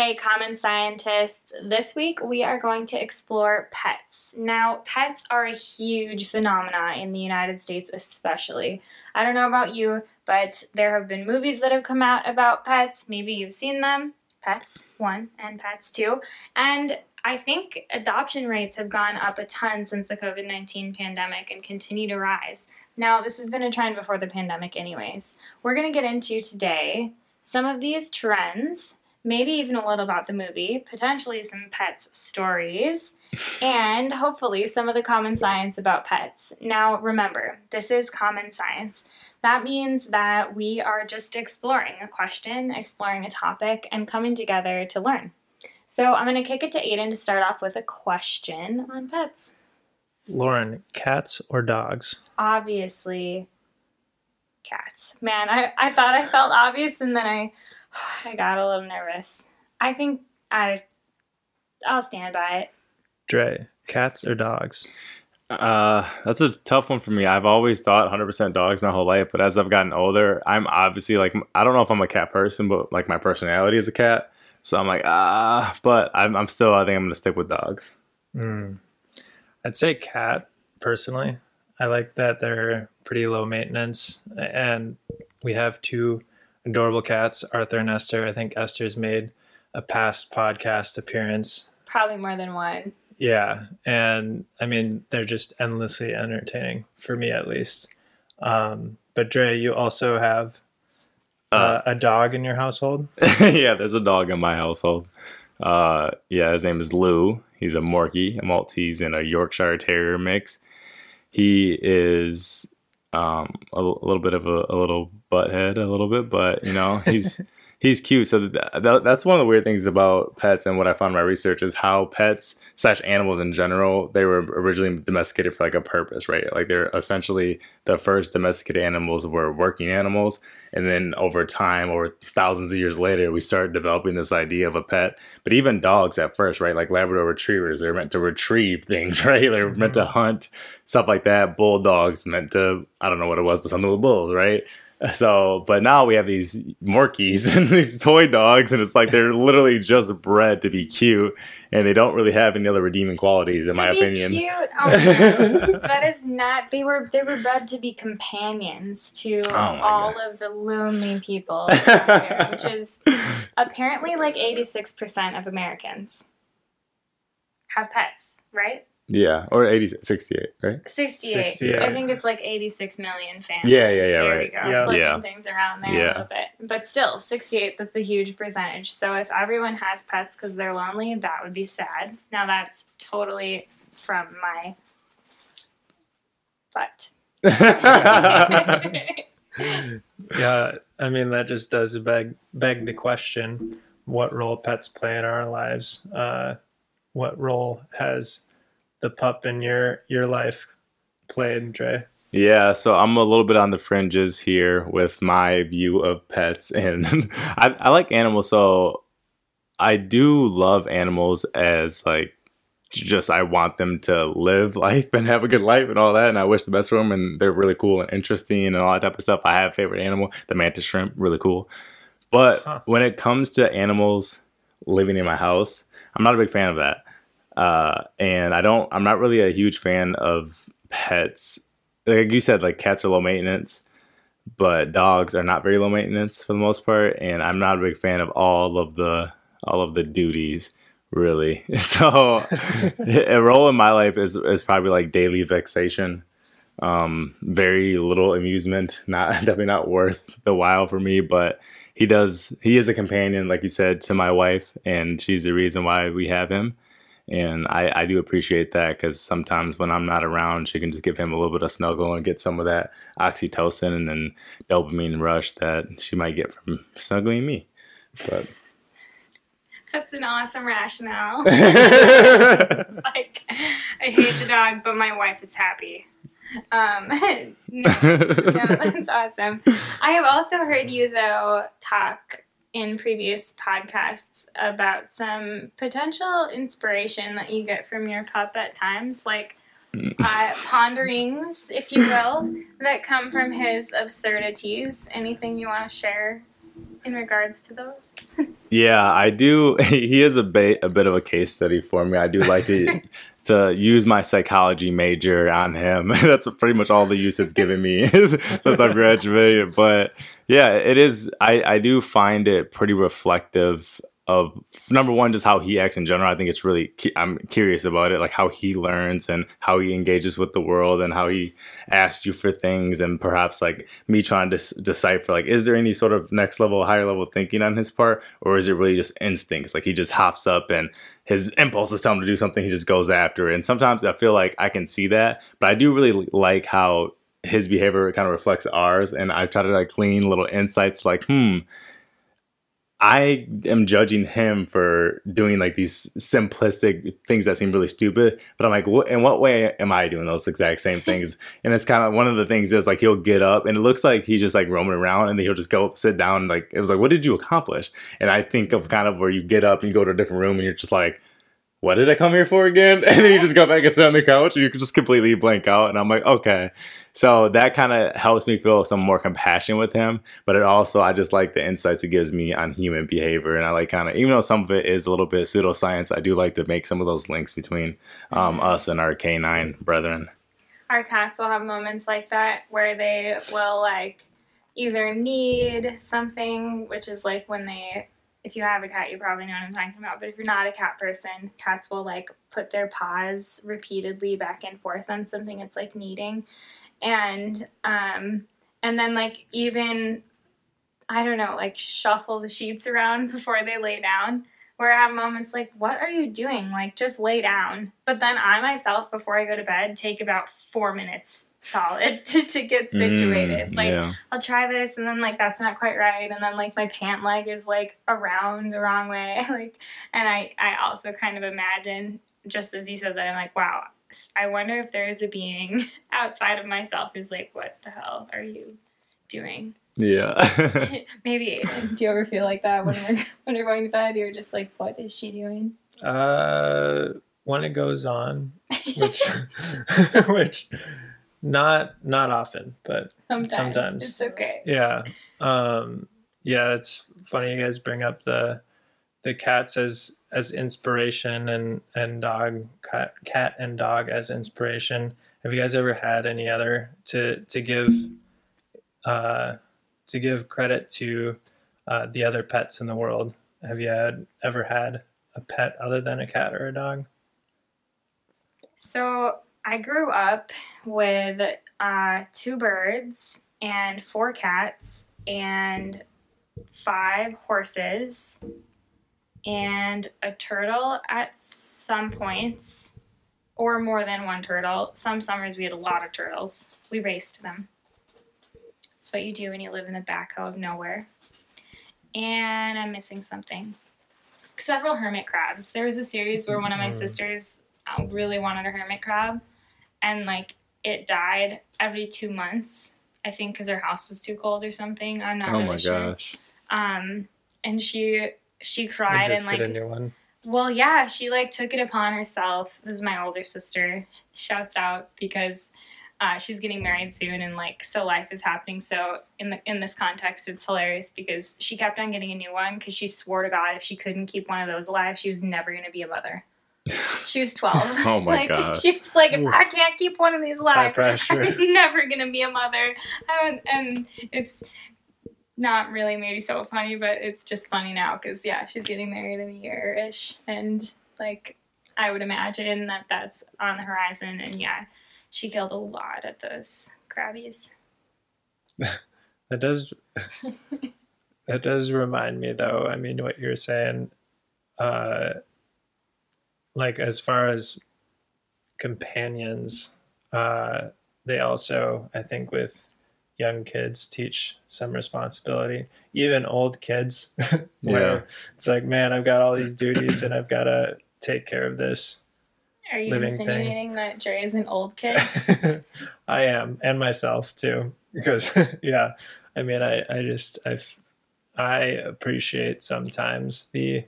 Hey, common scientists. This week we are going to explore pets. Now, pets are a huge phenomena in the United States, especially. I don't know about you, but there have been movies that have come out about pets. Maybe you've seen them. Pets 1 and Pets 2. And I think adoption rates have gone up a ton since the COVID 19 pandemic and continue to rise. Now, this has been a trend before the pandemic, anyways. We're going to get into today some of these trends maybe even a little about the movie, potentially some pets stories, and hopefully some of the common science about pets. Now, remember, this is common science. That means that we are just exploring a question, exploring a topic, and coming together to learn. So, I'm going to kick it to Aiden to start off with a question on pets. Lauren, cats or dogs? Obviously, cats. Man, I, I thought I felt obvious and then I I got a little nervous. I think I I'll stand by it. Dre, cats or dogs? Uh, that's a tough one for me. I've always thought 100% dogs my whole life, but as I've gotten older, I'm obviously like I don't know if I'm a cat person, but like my personality is a cat, so I'm like ah. But I'm, I'm still I think I'm gonna stick with dogs. Mm. I'd say cat personally. I like that they're pretty low maintenance, and we have two adorable cats, Arthur and Esther. I think Esther's made a past podcast appearance. Probably more than one. Yeah, and I mean they're just endlessly entertaining for me at least. Um, but Dre, you also have uh, uh, a dog in your household. yeah, there's a dog in my household. Uh, yeah, his name is Lou. He's a Morkie, a Maltese, and a Yorkshire Terrier mix. He is um, a, a, little bit of a, a, little butthead, a little bit, but you know he's he's cute. So that, that, that's one of the weird things about pets, and what I found in my research is how pets slash animals in general they were originally domesticated for like a purpose, right? Like they're essentially the first domesticated animals were working animals, and then over time, over thousands of years later, we started developing this idea of a pet. But even dogs at first, right? Like Labrador retrievers, they're meant to retrieve things, right? They're meant to mm-hmm. hunt, stuff like that. Bulldogs meant to, I don't know what it was, but something with bulls, right? So, but now we have these Morkies and these toy dogs, and it's like they're literally just bred to be cute, and they don't really have any other redeeming qualities, in to my opinion. Cute? Oh that is not. They were they were bred to be companions to oh all God. of the lonely people, here, which is apparently like eighty six percent of Americans have pets, right? Yeah, or 80, 68, right? 68. 68. I think it's like 86 million fans. Yeah, yeah, yeah, there right. we go. Yeah. Flipping yeah. things around there yeah. a little bit. But still, 68, that's a huge percentage. So if everyone has pets because they're lonely, that would be sad. Now that's totally from my butt. yeah, I mean, that just does beg, beg the question what role pets play in our lives. Uh, what role has the pup in your your life played, Dre? Yeah, so I'm a little bit on the fringes here with my view of pets, and I, I like animals. So I do love animals as like just I want them to live life and have a good life and all that, and I wish the best for them. And they're really cool and interesting and all that type of stuff. I have a favorite animal, the mantis shrimp, really cool. But huh. when it comes to animals living in my house, I'm not a big fan of that. Uh, and I don't, I'm not really a huge fan of pets. Like you said, like cats are low maintenance, but dogs are not very low maintenance for the most part. And I'm not a big fan of all of the, all of the duties really. So a role in my life is, is probably like daily vexation. Um, very little amusement, not definitely not worth the while for me, but he does, he is a companion, like you said, to my wife, and she's the reason why we have him and I, I do appreciate that because sometimes when I'm not around, she can just give him a little bit of snuggle and get some of that oxytocin and dopamine rush that she might get from snuggling me. But that's an awesome rationale. it's like I hate the dog, but my wife is happy. Um, no, no, that's awesome. I have also heard you though talk in previous podcasts about some potential inspiration that you get from your pup at times, like uh, ponderings, if you will, that come from his absurdities. Anything you want to share in regards to those? Yeah, I do. He is a bit a bit of a case study for me. I do like to to use my psychology major on him. That's pretty much all the use it's given me since I've graduated. But yeah, it is. I I do find it pretty reflective of number one just how he acts in general i think it's really i'm curious about it like how he learns and how he engages with the world and how he asks you for things and perhaps like me trying to decipher like is there any sort of next level higher level thinking on his part or is it really just instincts like he just hops up and his impulses tell him to do something he just goes after it. And sometimes i feel like i can see that but i do really like how his behavior kind of reflects ours. And i try to like glean little insights like hmm I am judging him for doing like these simplistic things that seem really stupid, but I'm like, what, in what way am I doing those exact same things? and it's kind of one of the things is like he'll get up and it looks like he's just like roaming around and then he'll just go up, sit down. Like it was like, what did you accomplish? And I think of kind of where you get up and you go to a different room and you're just like, what did I come here for again? And then you just go back and sit on the couch and you just completely blank out. And I'm like, okay. So that kind of helps me feel some more compassion with him. But it also, I just like the insights it gives me on human behavior. And I like kind of, even though some of it is a little bit pseudoscience, I do like to make some of those links between um, mm-hmm. us and our canine brethren. Our cats will have moments like that where they will like either need something, which is like when they if you have a cat, you probably know what I'm talking about. But if you're not a cat person, cats will like put their paws repeatedly back and forth on something it's like kneading and um and then like even I don't know, like shuffle the sheets around before they lay down. Where I have moments like, what are you doing? Like, just lay down. But then I myself, before I go to bed, take about four minutes solid to, to get situated. Mm, like, yeah. I'll try this, and then, like, that's not quite right. And then, like, my pant leg is, like, around the wrong way. like, and I, I also kind of imagine, just as you said that, I'm like, wow, I wonder if there is a being outside of myself who's like, what the hell are you doing? Yeah. Maybe. Do you ever feel like that when you're when you're going to bed? You're just like, what is she doing? Uh, when it goes on, which, which, not not often, but sometimes, sometimes it's okay. Yeah. Um. Yeah, it's funny you guys bring up the the cats as as inspiration and and dog cat cat and dog as inspiration. Have you guys ever had any other to to give uh, to give credit to uh, the other pets in the world? Have you had ever had a pet other than a cat or a dog? So I grew up with uh, two birds and four cats and five horses and a turtle at some points, or more than one turtle. Some summers we had a lot of turtles. We raced them. That's what you do when you live in the backhoe of nowhere. And I'm missing something. Several hermit crabs. There was a series where one of my mm. sisters uh, really wanted a hermit crab, and like it died every two months. I think because her house was too cold or something. I'm not. Sure. Oh really my sure. gosh. Um, and she she cried and like well yeah she like took it upon herself. This is my older sister. Shouts out because uh, she's getting married soon and like so life is happening. So in the in this context it's hilarious because she kept on getting a new one because she swore to god if she couldn't keep one of those alive she was never going to be a mother. She was 12 oh my like, god. she was like if i can't keep one of these alive i'm never going to be a mother. And, and it's not really maybe so funny, but it's just funny now because yeah, she's getting married in a year ish, and like I would imagine that that's on the horizon. And yeah, she killed a lot of those crabbies. that does that does remind me though. I mean, what you're saying, uh, like as far as companions, uh, they also I think with young kids teach some responsibility, even old kids, where yeah. it's like, man, I've got all these duties and I've got to take care of this. Are you insinuating thing. that Jerry is an old kid? I am, and myself too, because yeah, I mean, I I just I I appreciate sometimes the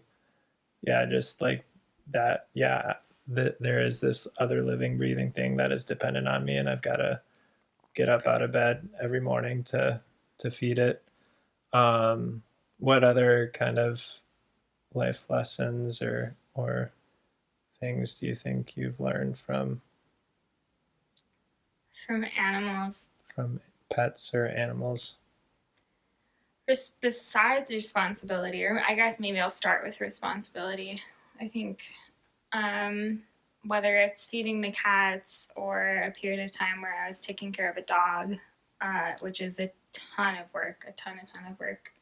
yeah, just like that yeah, that there is this other living, breathing thing that is dependent on me, and I've got to get up out of bed every morning to to feed it. Um, what other kind of life lessons or or things do you think you've learned from From animals. from pets or animals? Besides responsibility, or I guess maybe I'll start with responsibility. I think um, whether it's feeding the cats or a period of time where I was taking care of a dog, uh, which is a ton of work, a ton, a ton of work.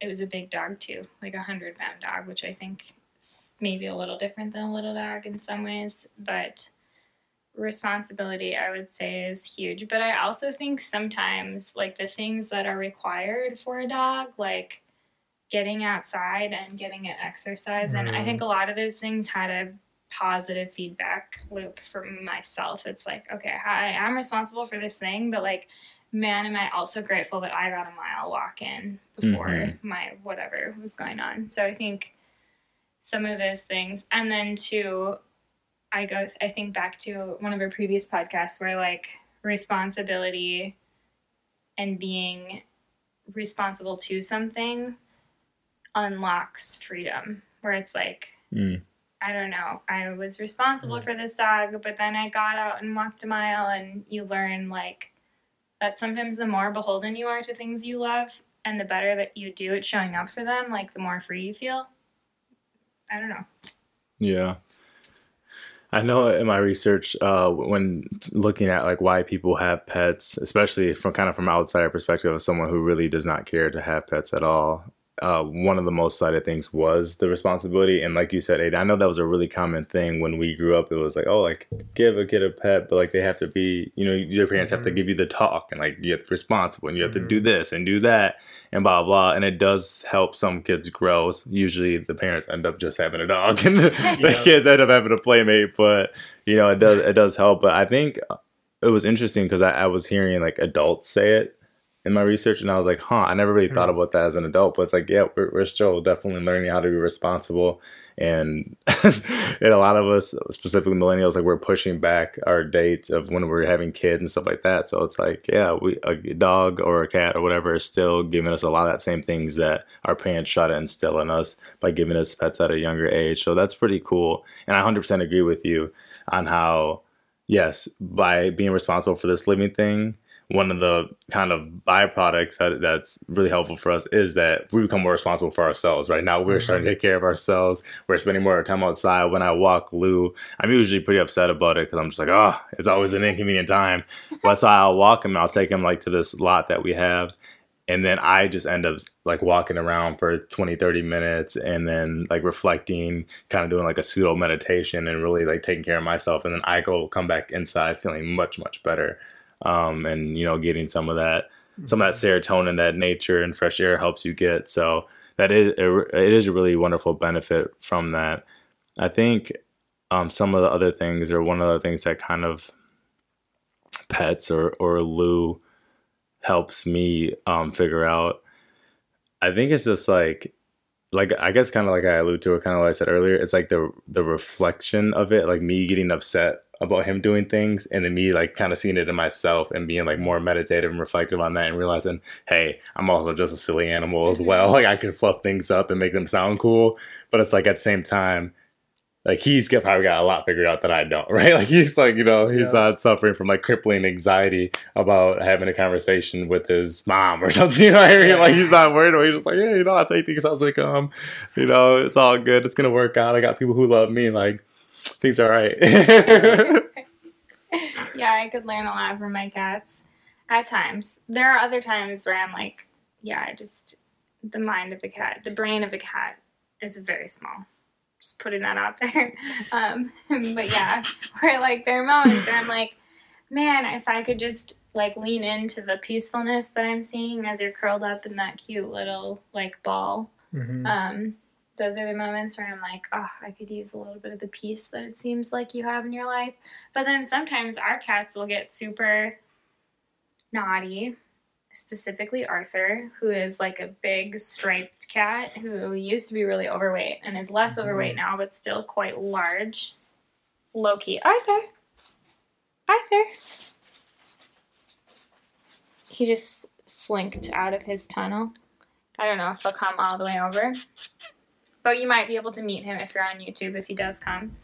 It was a big dog too, like a hundred pound dog, which I think is maybe a little different than a little dog in some ways, but responsibility I would say is huge. But I also think sometimes like the things that are required for a dog, like getting outside and getting it exercise, and I think a lot of those things had a positive feedback loop for myself. It's like, okay, I am responsible for this thing, but like, man, am I also grateful that I got a mile walk in before Mhm. my whatever was going on. So I think some of those things, and then two, I go, I think back to one of our previous podcasts where like responsibility and being responsible to something unlocks freedom, where it's like, Mm. I don't know. I was responsible for this dog, but then I got out and walked a mile, and you learn like that sometimes the more beholden you are to things you love, and the better that you do at showing up for them, like the more free you feel. I don't know. Yeah. I know in my research, uh, when looking at like why people have pets, especially from kind of from outsider perspective of someone who really does not care to have pets at all, uh, one of the most cited things was the responsibility. And like you said, Ada, I know that was a really common thing when we grew up. It was like, oh, like give a kid a pet, but like they have to be, you know, your parents have to Mhm. give you the talk and like you have to be responsible and you have to Mhm. do this and do that and blah blah. And it does help some kids grow. Usually the parents end up just having a dog and the Yeah. kids end up having a playmate. But you know, it does it does help. But I think it was interesting because I, I was hearing like adults say it in my research, and I was like, huh, I never really thought Hmm. about that as an adult. But it's like, yeah, we're, we're still definitely learning how to be responsible, and and a lot of us, specifically millennials, like we're pushing back our dates of when we're having kids and stuff like that. So it's like, yeah, we a dog or a cat or whatever is still giving us a lot of that same things that our parents try to instill in us by giving us pets at a younger age. So that's pretty cool, and I 100% agree with you on how yes, by being responsible for this living thing, one of the kind of byproducts that, that's really helpful for us is that we become more responsible for ourselves. Right now, we're starting to take care of ourselves. We're spending more time outside. When I walk Lou, I'm usually pretty upset about it because I'm just like, oh, it's always an inconvenient time. But so I'll walk him. I'll take him like to this lot that we have. And then I just end up like walking around for 20, 30 minutes and then like reflecting, kind of doing like a pseudo meditation and really like taking care of myself. And then I go come back inside feeling much, much better um, and you know getting some of that some of that serotonin that nature and fresh air helps you get. So that is it is a really wonderful benefit from that. I think um, some of the other things or one of the things that kind of pets or or lou helps me um, figure out i think it's just like like I guess kind of like I alluded to or kind of like I said earlier, it's like the the reflection of it, like me getting upset about him doing things, and then me like kind of seeing it in myself and being like more meditative and reflective on that, and realizing, hey, I'm also just a silly animal as mm-hmm. well. Like I can fluff things up and make them sound cool, but it's like at the same time, like he's got, probably got a lot figured out that I don't, right? Like he's like, you know, he's Yeah. not suffering from like crippling anxiety about having a conversation with his mom or something. You know, I mean? like he's not worried. About it. He's just like, yeah, you know, I take things as they come. You know, it's all good. It's gonna work out. I got people who love me. Like things are right. yeah, I could learn a lot from my cats at times. There are other times where I'm like, yeah, I just, the mind of a cat, the brain of a cat is very small. Just putting that out there. Um, but yeah, where like there are moments where I'm like, man, if I could just like lean into the peacefulness that I'm seeing as you're curled up in that cute little like ball. Mhm. Um, those are the moments where I'm like, oh, I could use a little bit of the peace that it seems like you have in your life. But then sometimes our cats will get super naughty, specifically Arthur, who is like a big striped cat who used to be really overweight and is less Mhm. overweight now, but still quite large. Loki. Arthur! Arthur! He just slinked out of his tunnel. I don't know if he'll come all the way over. But you might be able to meet him if you're on YouTube if he does come.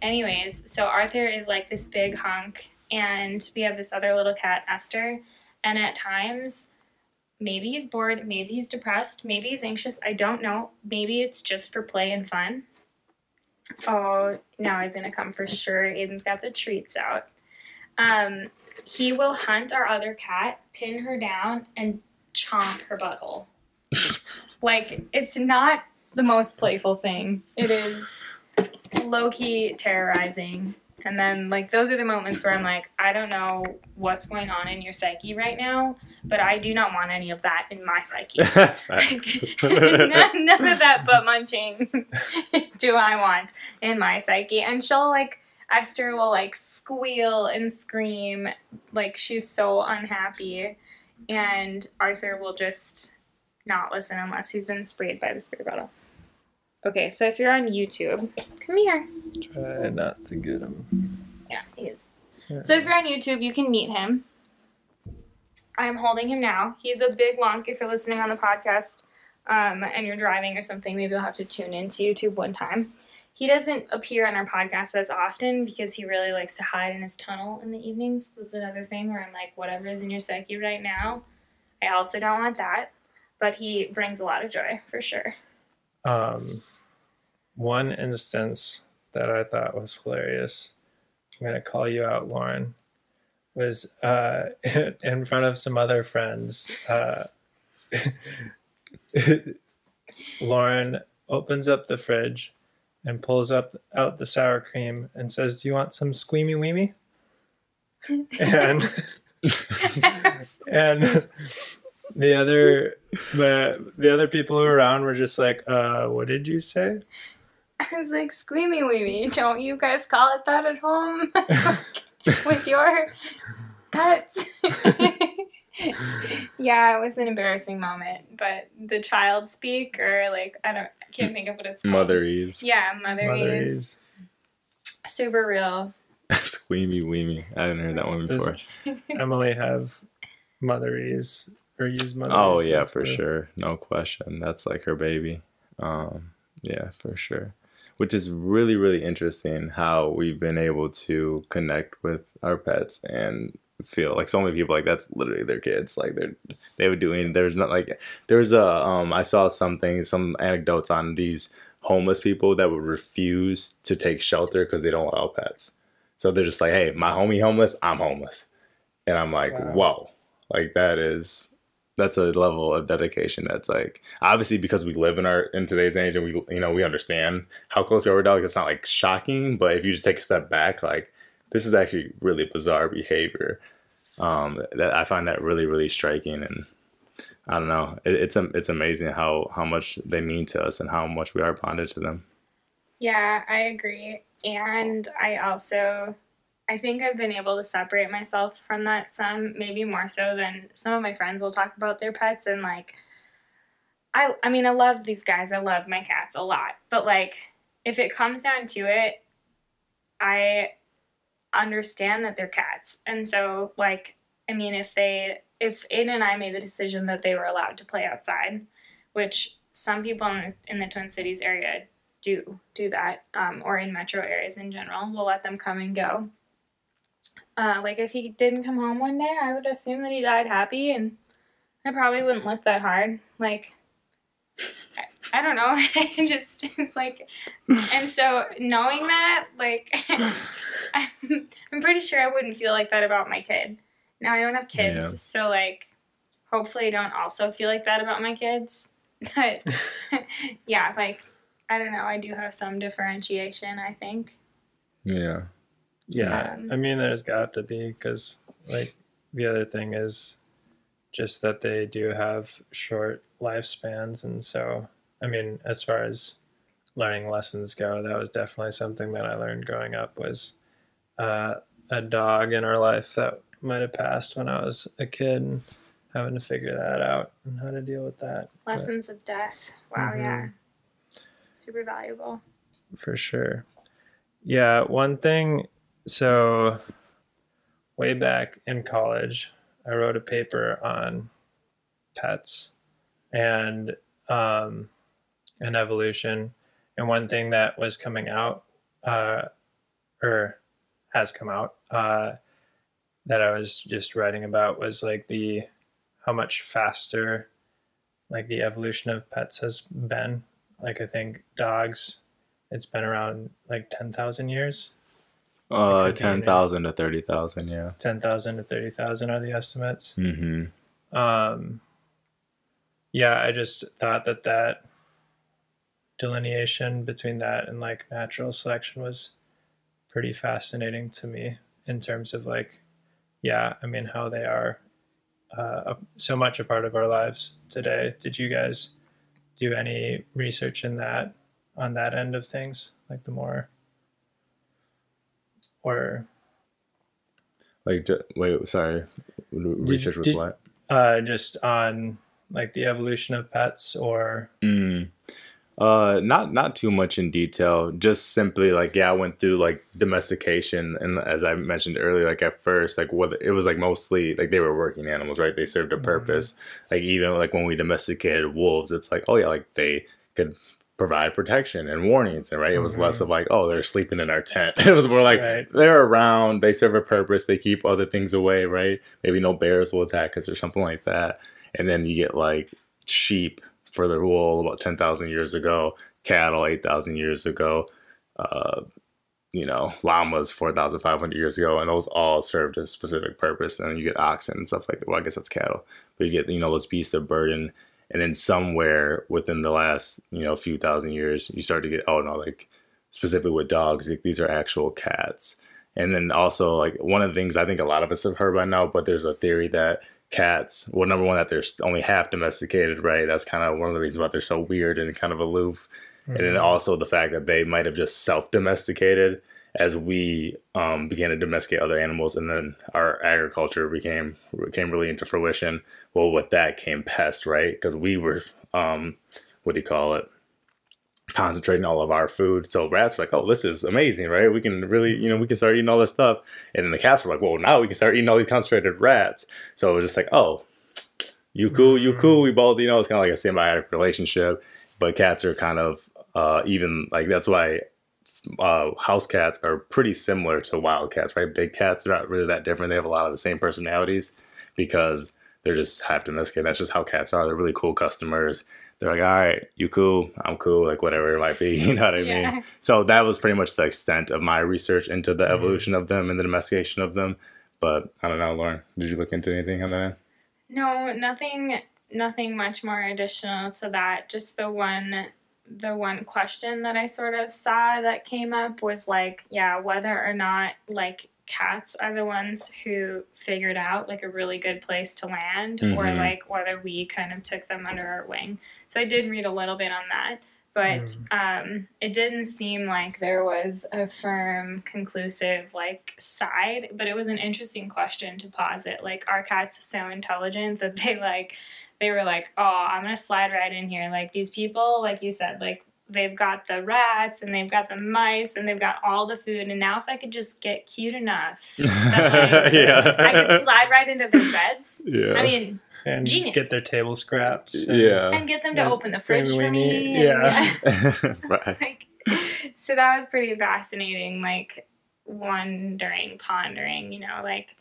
Anyways, so Arthur is like this big hunk, and we have this other little cat, Esther. And at times, maybe he's bored, maybe he's depressed, maybe he's anxious. I don't know. Maybe it's just for play and fun. Oh, now he's gonna come for sure. Aiden's got the treats out. Um, he will hunt our other cat, pin her down, and chomp her butthole. like it's not the most playful thing. It is low key terrorizing. And then like those are the moments where I'm like, I don't know what's going on in your psyche right now, but I do not want any of that in my psyche. none, none of that butt munching do I want in my psyche. And she'll like Esther will like squeal and scream like she's so unhappy and Arthur will just not listen unless he's been sprayed by the spray bottle. Okay, so if you're on YouTube, come here. Try not to get him. Yeah, he is. So if you're on YouTube, you can meet him. I'm holding him now. He's a big lonk if you're listening on the podcast um, and you're driving or something. Maybe you'll have to tune into YouTube one time. He doesn't appear on our podcast as often because he really likes to hide in his tunnel in the evenings. That's another thing where I'm like, whatever is in your psyche right now, I also don't want that. But he brings a lot of joy for sure. Um, one instance that I thought was hilarious. I'm gonna call you out, Lauren. Was uh, in front of some other friends. Uh, Lauren opens up the fridge and pulls up out the sour cream and says, "Do you want some squeamy weemy?" and and the other the the other people who were around were just like, "Uh, what did you say?" I was like, squeamy weemy. Don't you guys call it that at home? With your pets? yeah, it was an embarrassing moment. But the child speak, or like, I don't, I can't think of what it's called. Motherese. Yeah, motherese. Super real. Squeamy weemy. I haven't heard that one Does before. Emily have motherese or use motherese? Oh yeah, for her? sure. No question. That's like her baby. Um, yeah, for sure. Which is really, really interesting how we've been able to connect with our pets and feel like so many people like that's literally their kids. Like they're they would do any there's not like there's a um I saw something some anecdotes on these homeless people that would refuse to take shelter because they don't allow pets. So they're just like, hey, my homie homeless, I'm homeless. And I'm like, Wow. whoa. Like that is that's a level of dedication that's like obviously because we live in our in today's age and we you know we understand how close we are with dogs it's not like shocking but if you just take a step back like this is actually really bizarre behavior um that i find that really really striking and i don't know it, it's it's amazing how how much they mean to us and how much we are bonded to them Yeah, I agree. And I also I think I've been able to separate myself from that some, maybe more so than some of my friends will talk about their pets and like I I mean I love these guys. I love my cats a lot. But like if it comes down to it, I understand that they're cats. And so like I mean if they if Aiden and I made the decision that they were allowed to play outside, which some people in, in the Twin Cities area do do that, um, or in metro areas in general. We'll let them come and go. Uh, like if he didn't come home one day, I would assume that he died happy, and I probably wouldn't look that hard. Like, I, I don't know. I just like, and so knowing that, like, I'm, I'm pretty sure I wouldn't feel like that about my kid. Now I don't have kids, Yeah. so like, hopefully I don't also feel like that about my kids. But yeah, like I don't know. I do have some differentiation. I think. yeah Yeah, Um, I mean, there's got to be because, like, the other thing is just that they do have short lifespans, and so, I mean, as far as learning lessons go, that was definitely something that I learned growing up was uh, a dog in our life that might have passed when I was a kid, and having to figure that out and how to deal with that. But- Lessons of death. Wow. Mhm. Yeah. Super valuable. for sure. Yeah, one thing. So, way back in college, I wrote a paper on pets, and um, and evolution. And one thing that was coming out, uh, or has come out, uh, that I was just writing about was like the how much faster like the evolution of pets has been. Like I think dogs, it's been around like ten thousand years. Uh, ten thousand to thirty thousand. Yeah. Ten thousand to thirty thousand are the estimates. Mm-hmm. Um, yeah, I just thought that that delineation between that and like natural selection was pretty fascinating to me in terms of like, yeah, I mean, how they are uh, so much a part of our lives today. Did you guys do any research in that on that end of things, like the more or Like, wait, sorry. Research with did- what? uh, just on like the evolution of pets or Mm. Uh, not not too much in detail. Just simply like yeah, I went through like domestication, and as I mentioned earlier, like at first, like what it was like mostly like they were working animals, right? They served a purpose. Like even like when we domesticated wolves, it's like oh yeah, like they could provide protection and warnings, and right? It was less of like oh they're sleeping in our tent. it was more like Right. they're around, they serve a purpose, they keep other things away, right? Maybe no bears will attack us or something like that. And then you get like sheep for the wool about 10,000 years ago, cattle 8,000 years ago, uh, you know, llamas 4,500 years ago, and those all served a specific purpose. And then you get oxen and stuff like that. Well, I guess that's cattle, but you get, you know, those beasts of burden. And then somewhere within the last, you know, few thousand years, you start to get, oh no, like specifically with dogs, like, these are actual cats. And then also, like, one of the things I think a lot of us have heard by now, but there's a theory that cats, well, number one, that they're only half domesticated, right? That's kind of one of the reasons why they're so weird and kind of aloof. And then mm-hmm. also the fact that they might have just self domesticated as we um, began to domesticate other animals, and then our agriculture became came really into fruition. Well, with that came pests, right? Because we were, um, what do you call it? concentrating all of our food. So rats were like, oh, this is amazing, right? We can really, you know, we can start eating all this stuff. And then the cats were like, well, now we can start eating all these concentrated rats. So it was just like, oh, you cool, you cool. We both, you know, it's kind of like a symbiotic relationship. But cats are kind of uh, even like that's why uh, house cats are pretty similar to wild cats, right? Big cats are not really that different. They have a lot of the same personalities because they're just half domesticated. That's just how cats are. They're really cool customers. They're like, all right, you cool, I'm cool, like whatever it might be. You know what I Yeah. mean? So that was pretty much the extent of my research into the evolution of them and the domestication of them. But I don't know, Lauren, did you look into anything on that? No, nothing nothing much more additional to that. Just the one the one question that I sort of saw that came up was like, yeah, whether or not like cats are the ones who figured out like a really good place to land or Mhm. like whether we kind of took them under our wing. So I did read a little bit on that. But um, it didn't seem like there was a firm, conclusive like side. But it was an interesting question to posit. Like, are cats so intelligent that they like they were like, oh, I'm gonna slide right in here. Like these people, like you said, like they've got the rats and they've got the mice and they've got all the food. And now if I could just get cute enough, that, like, yeah. I could slide right into their beds. yeah. I mean, and Genius. get their table scraps. and- yeah. and get them to Yes, open the fridge for me. and- yeah. right. like so that was pretty fascinating like wondering pondering you know like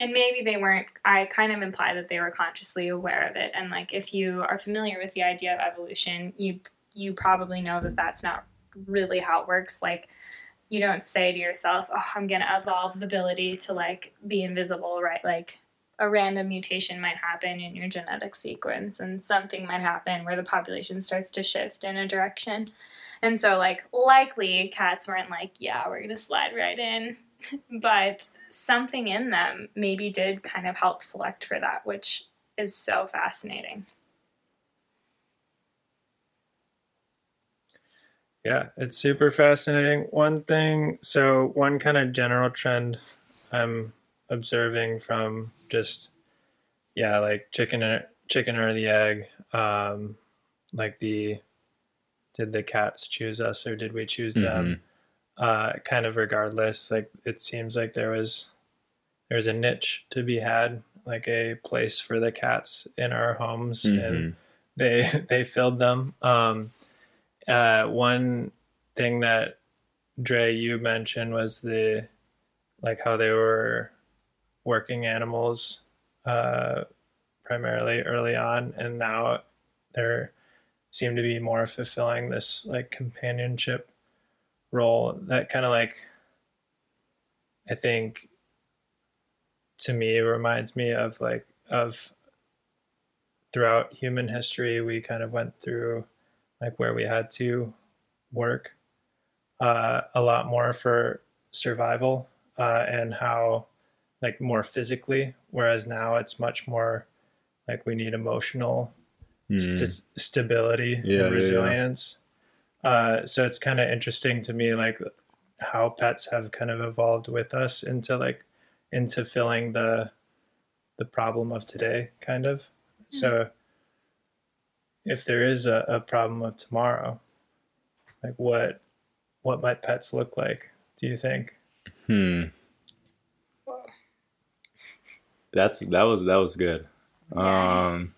and maybe they weren't i kind of imply that they were consciously aware of it. And like if you are familiar with the idea of evolution you you probably know that that's not really how it works. Like you don't say to yourself oh i'm going to evolve the ability to like be invisible right? Like a random mutation might happen in your genetic sequence and something might happen where the population starts to shift in a direction. And so, like, likely cats weren't like, yeah, we're going to slide right in. but something in them maybe did kind of help select for that, which is so fascinating. Yeah, it's super fascinating. One thing, so one kind of general trend I'm observing from just yeah, like chicken or chicken or the egg, um, like the did the cats choose us or did we choose them? Uh, kind of regardless, like it seems like there was there's a niche to be had, like a place for the cats in our homes and Mhm. they they filled them. Um, uh, one thing that Dre you mentioned was the like how they were working animals uh, primarily early on, and now they're seem to be more fulfilling this like companionship role that kind of like I think to me it reminds me of like of throughout human history we kind of went through like where we had to work uh, a lot more for survival uh, and how like more physically whereas now it's much more like we need emotional Mhm. st- stability yeah. and resilience uh, so it's kind of interesting to me like how pets have kind of evolved with us into like into filling the the problem of today kind of so if there is a, a problem of tomorrow like what what might pets look like do you think Hmm. That's that was that was good. Yeah. Um,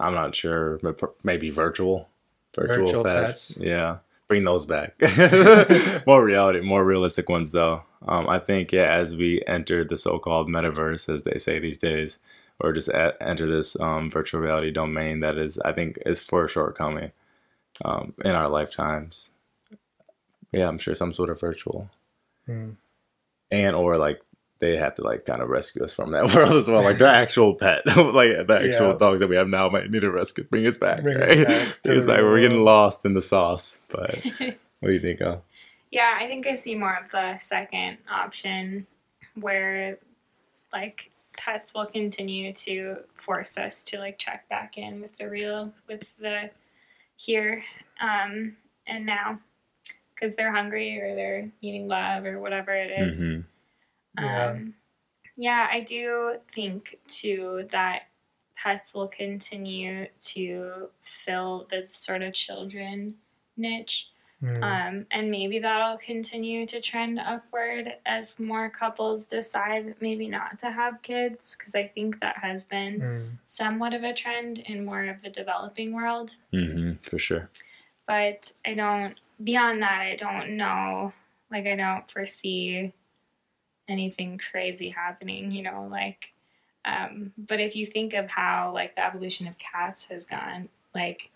I'm not sure, but maybe virtual, virtual, Virtual pets. pets. Yeah, bring those back. more reality, more realistic ones though. Um, I think yeah, as we enter the so-called metaverse, as they say these days, or just a- enter this um, virtual reality domain that is, I think, is for a shortcoming um, in our lifetimes. Yeah, I'm sure some sort of virtual Hmm. and or like they have to like kind of rescue us from that world as well. Like the actual pet, like the actual Yeah. dogs that we have now might need a rescue. Bring us back. Bring us right? back Bring us back. We're getting lost in the sauce. But what do you think? Of? Yeah, I think I see more of the second option where like pets will continue to force us to like check back in with the real with the here um and now because they're hungry or they're needing love or whatever it is. Mhm. Yeah. Um, yeah, I do think too that pets will continue to fill the sort of children niche. Hmm. Um, and maybe that'll continue to trend upward as more couples decide maybe not to have kids, because I think that has been Hmm. somewhat of a trend in more of the developing world. Mhm. For sure. But I don't, beyond that, I don't know. Like, I don't foresee anything crazy happening, you know, like, um, but if you think of how, like, the evolution of cats has gone, like,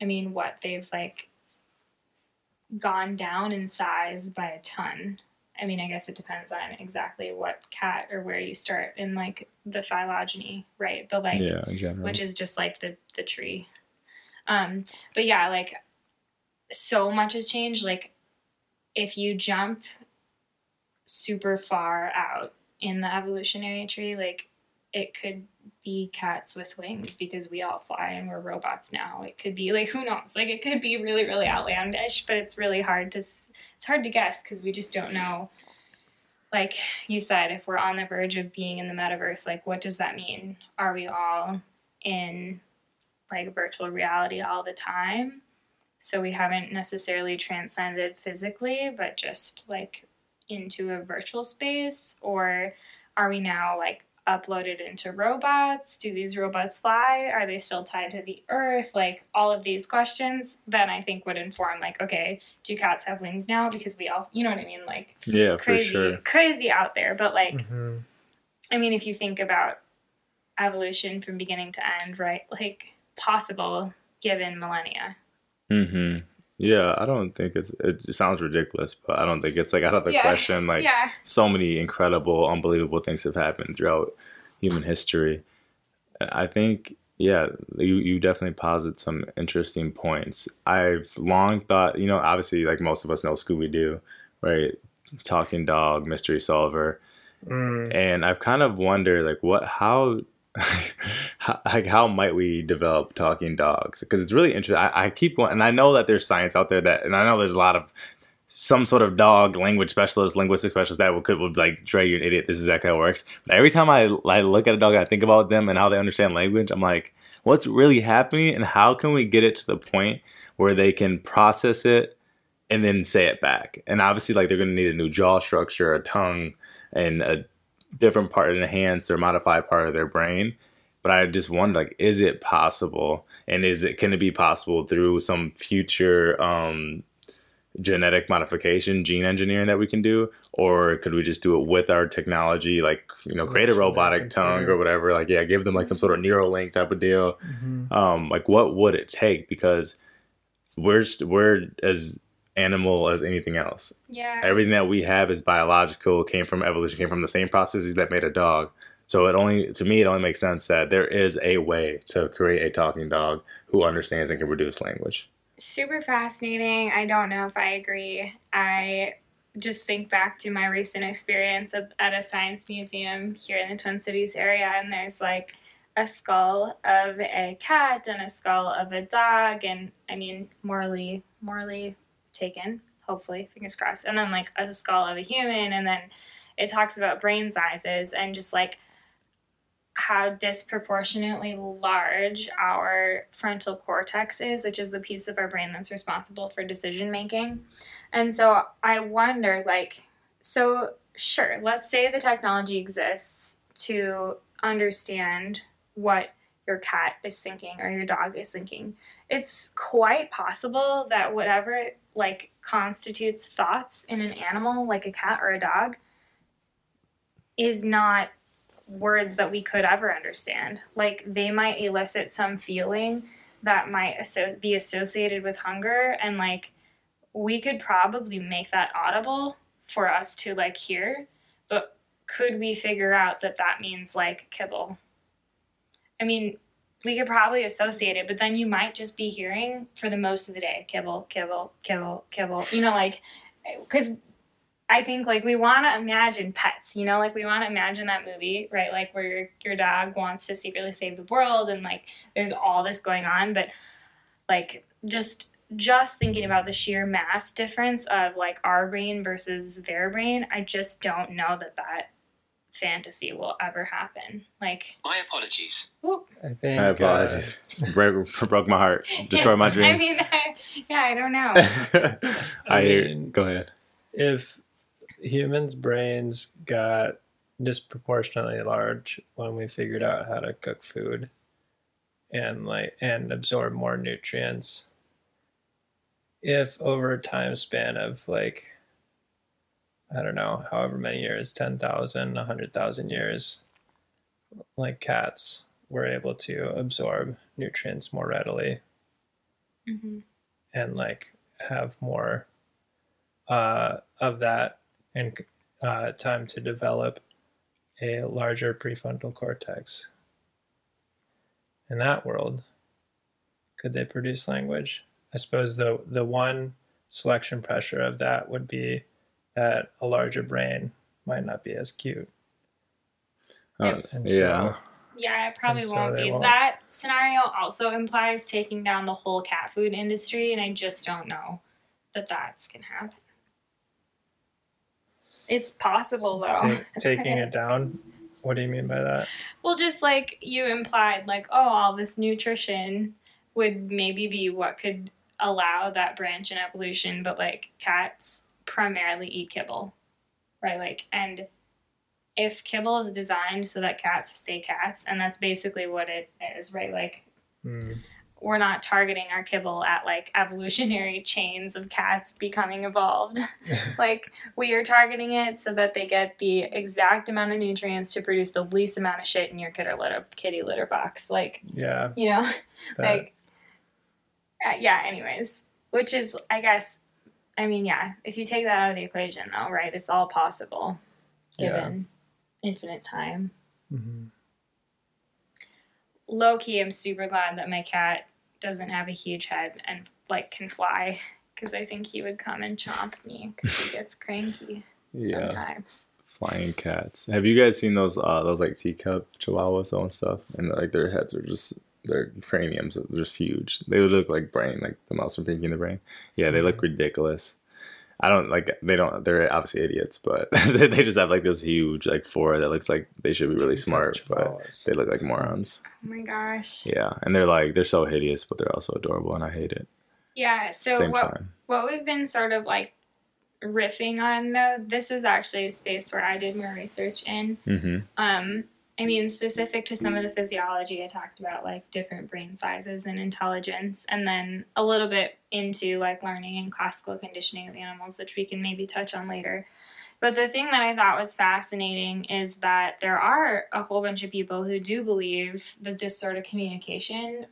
I mean, what they've, like, gone down in size by a ton. I mean, I guess it depends on exactly what cat or where you start in, like, the phylogeny, right? But, like, yeah, in general. which is just like the the tree. Um, but yeah, like so much has changed. Like if you jump super far out in the evolutionary tree, like it could be cats with wings because we all fly and we're robots now. It could be like who knows? Like it could be really really outlandish, but it's really hard to it's hard to guess because we just don't know. Like you said, if we're on the verge of being in the metaverse, like what does that mean? Are we all in like virtual reality all the time? So we haven't necessarily transcended physically, but just like into a virtual space? Or are we now like uploaded into robots? Do these robots fly? Are they still tied to the earth? Like all of these questions, then I think would inform like, okay, do cats have wings now? Because we all, you know what I mean? Like yeah, crazy, for sure. crazy out there. But like, Mhm. I mean, if you think about evolution from beginning to end, right? Like possible given millennia. hmm Yeah, I don't think it's. It sounds ridiculous, but I don't think it's like out of the Yeah. question. Like yeah. so many incredible, unbelievable things have happened throughout human history. I think, yeah, you, you definitely posit some interesting points. I've long thought, you know, obviously, like most of us know Scooby Doo, right? Talking dog, mystery solver. Mm. And I've kind of wondered, like, what, how, how like, how might we develop talking dogs? Because it's really interesting. I, I keep, going, and I know that there's science out there that, and I know there's a lot of some sort of dog language specialist, linguistic specialist that would, could would like, Dre, you're an idiot. This is exactly how it works. But every time I, I look at a dog and I think about them and how they understand language, I'm like, what's really happening and how can we get it to the point where they can process it and then say it back? And obviously, like, they're going to need a new jaw structure, a tongue, and a different part, an enhanced or modified part of their brain. but I just wonder, like, is it possible, and is it can it be possible through some future um, genetic modification, gene engineering that we can do, or could we just do it with our technology, like you know, create a robotic tongue or whatever? Like, yeah, give them like some sort of Neuralink type of deal. Mm-hmm. Um, like, what would it take? Because we're we're as animal as anything else. Yeah. Everything that we have is biological, came from evolution, came from the same processes that made a dog. So it only to me it only makes sense that there is a way to create a talking dog who understands and can produce language. super fascinating. I don't know if I agree. I just think back to my recent experience at, at a science museum here in the Twin Cities area, and there's like a skull of a cat and a skull of a dog, and I mean, morally, morally taken, hopefully, fingers crossed, and then like a skull of a human, and then it talks about brain sizes and just like how disproportionately large our frontal cortex is, which is the piece of our brain that's responsible for decision making. And so I wonder, like, so sure, let's say the technology exists to understand what your cat is thinking or your dog is thinking. It's quite possible that whatever like constitutes thoughts in an animal like a cat or a dog is not words that we could ever understand. Like they might elicit some feeling that might asso- be associated with hunger, and like we could probably make that audible for us to like hear. But could we figure out that that means like kibble? I mean, we could probably associate it, but then you might just be hearing for the most of the day kibble, kibble, kibble, kibble. You know, like because I think like we want to imagine pets, you know, like we want to imagine that movie, right? Like where your, your dog wants to secretly save the world and like there's all this going on, but like just just thinking about the sheer mass difference of like our brain versus their brain, I just don't know that that fantasy will ever happen. Like, My apologies. whoop. I think. I uh, broke, broke my heart. Destroyed my dreams. I mean, I, yeah, I don't know. I, I mean- go ahead. if humans' brains got disproportionately large when we figured out how to cook food and like and absorb more nutrients if over a time span of like i don't know however many years 10,000 100,000 years like cats were able to absorb nutrients more readily hmm and like have more uh, of that and uh, time to develop a larger prefrontal cortex. In that world, could they produce language? I suppose the the one selection pressure of that would be that a larger brain might not be as cute. Uh, And yeah. so- Yeah, it probably so won't be. won't. That scenario also implies taking down the whole cat food industry, and I just don't know that that's gonna happen. It's possible though. Ta- taking it down. What do you mean by that? Well, just like you implied, like, oh, all this nutrition would maybe be what could allow that branch in evolution, but like cats primarily eat kibble, right? Like, and if kibble is designed so that cats stay cats, and that's basically what it is, right? Like, Hmm. we're not targeting our kibble at like evolutionary chains of cats becoming evolved. like we are targeting it so that they get the exact amount of nutrients to produce the least amount of shit in your kidder litter kitty litter box. Like Yeah. you know, that- like uh, yeah. Anyways, which is I guess, I mean yeah. If you take that out of the equation though, right? It's all possible, Yeah. given infinite time. mhm. low key, I'm super glad that my cat doesn't have a huge head and like can fly because I think he would come and chomp me because he gets cranky Yeah. sometimes. Flying cats. Have you guys seen those uh those like teacup chihuahuas and stuff? And like their heads are just their craniums are just huge. They would look like brain, like the mouse from Pinky and the Brain. Yeah, they look ridiculous. I don't like they don't they're obviously idiots, but they they just have like this huge like forehead that looks like they should be really smart, but they look like morons. Oh my gosh. Yeah. And they're like they're so hideous, but they're also adorable and I hate it. Yeah. So Same what time. what we've been sort of like riffing on though, this is actually a space where I did more research in. Mm-hmm. Um, I mean, specific to some of the physiology, I talked about like different brain sizes and intelligence, and then a little bit into like learning and classical conditioning of animals, which we can maybe touch on later. But the thing that I thought was fascinating is that there are a whole bunch of people who do believe that this sort of communication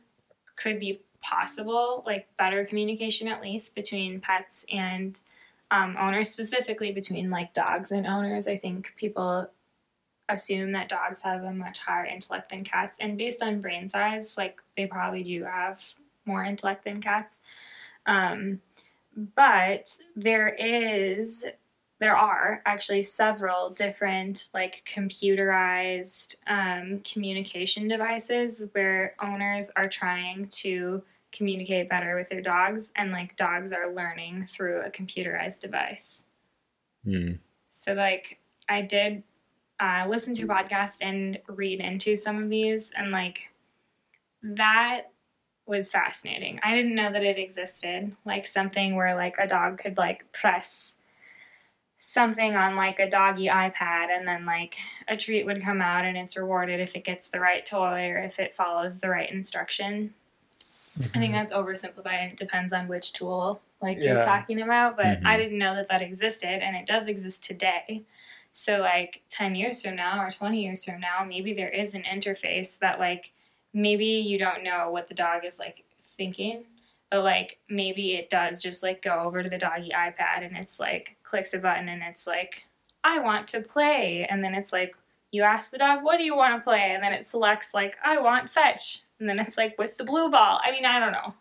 could be possible, like better communication at least between pets and um, owners, specifically between like dogs and owners. I think people assume that dogs have a much higher intellect than cats, and based on brain size, like they probably do have more intellect than cats. Um, but there is there are actually several different like computerized um, communication devices where owners are trying to communicate better with their dogs and like dogs are learning through a computerized device Hmm. so like i did uh, listen to a podcast and read into some of these and like that was fascinating. I didn't know that it existed like something where like a dog could like press something on like a doggy ipad and then like a treat would come out and it's rewarded if it gets the right toy or if it follows the right instruction. I think that's oversimplified and it depends on which tool like you're talking about, but I Mhm. didn't know that that existed and it does exist today. So like 10 years from now or 20 years from now, maybe there is an interface that like maybe you don't know what the dog is like thinking, but like maybe it does just like go over to the doggy iPad and it's like clicks a button and it's like I want to play and then it's like you ask the dog, "What do you want to play?" and then it selects like I want fetch and then it's like with the blue ball. I mean, I don't know.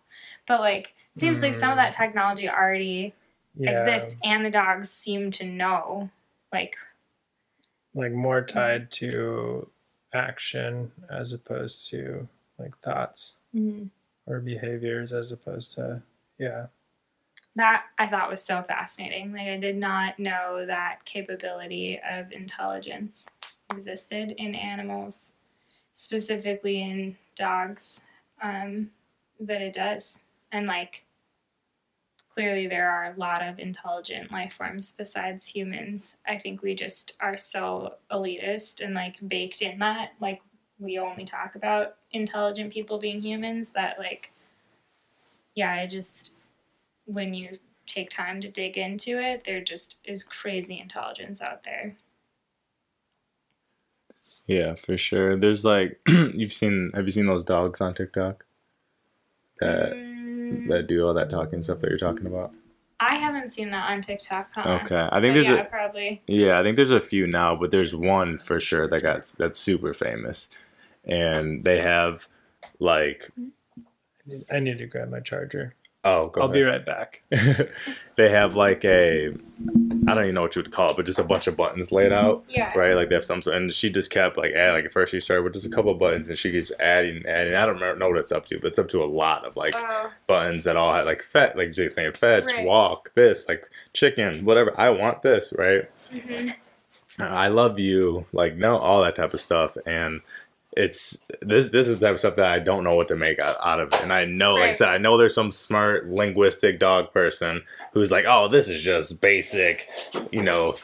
But like it seems like some of that mm. technology already Yeah, exists and the dogs seem to know like like more tied to action as opposed to like thoughts or behaviors as opposed to yeah. that I thought was so fascinating. Like I did not know that capability of intelligence existed in animals, specifically in dogs. Um, but it does, and like clearly there are a lot of intelligent life forms besides humans. I think we just are so elitist and like baked in that like we only talk about intelligent people being humans that like yeah, I just when you take time to dig into it, there just is crazy intelligence out there. Yeah, for sure. There's like you've seen have you seen those dogs on TikTok that Mm, that do all that talking stuff that you're talking about? I haven't seen that on TikTok. Huh? Okay. I But think there's yeah, a probably. Yeah, I think there's a few now, but there's one for sure that got that's super famous. And they have like I need to grab my charger. Oh, go I'll be right back. they have like a I don't even know what you would call it, but just a bunch of buttons laid out. Yeah. Right, like they have some, and she just kept like adding. Like at first, she started with just a couple of buttons, and she keeps adding, and adding. I don't remember, know what it's up to, but it's up to a lot of like Oh, buttons that all had like fet, like Jake saying fetch, Right. walk, this, like chicken, whatever. I want this, right? mhm. I love you, like no, all that type of stuff, and it's this this is the type of stuff that I don't know what to make out, out of it, and I know, like I said, I know there's some smart linguistic dog person who's like, oh, this is just basic, you know.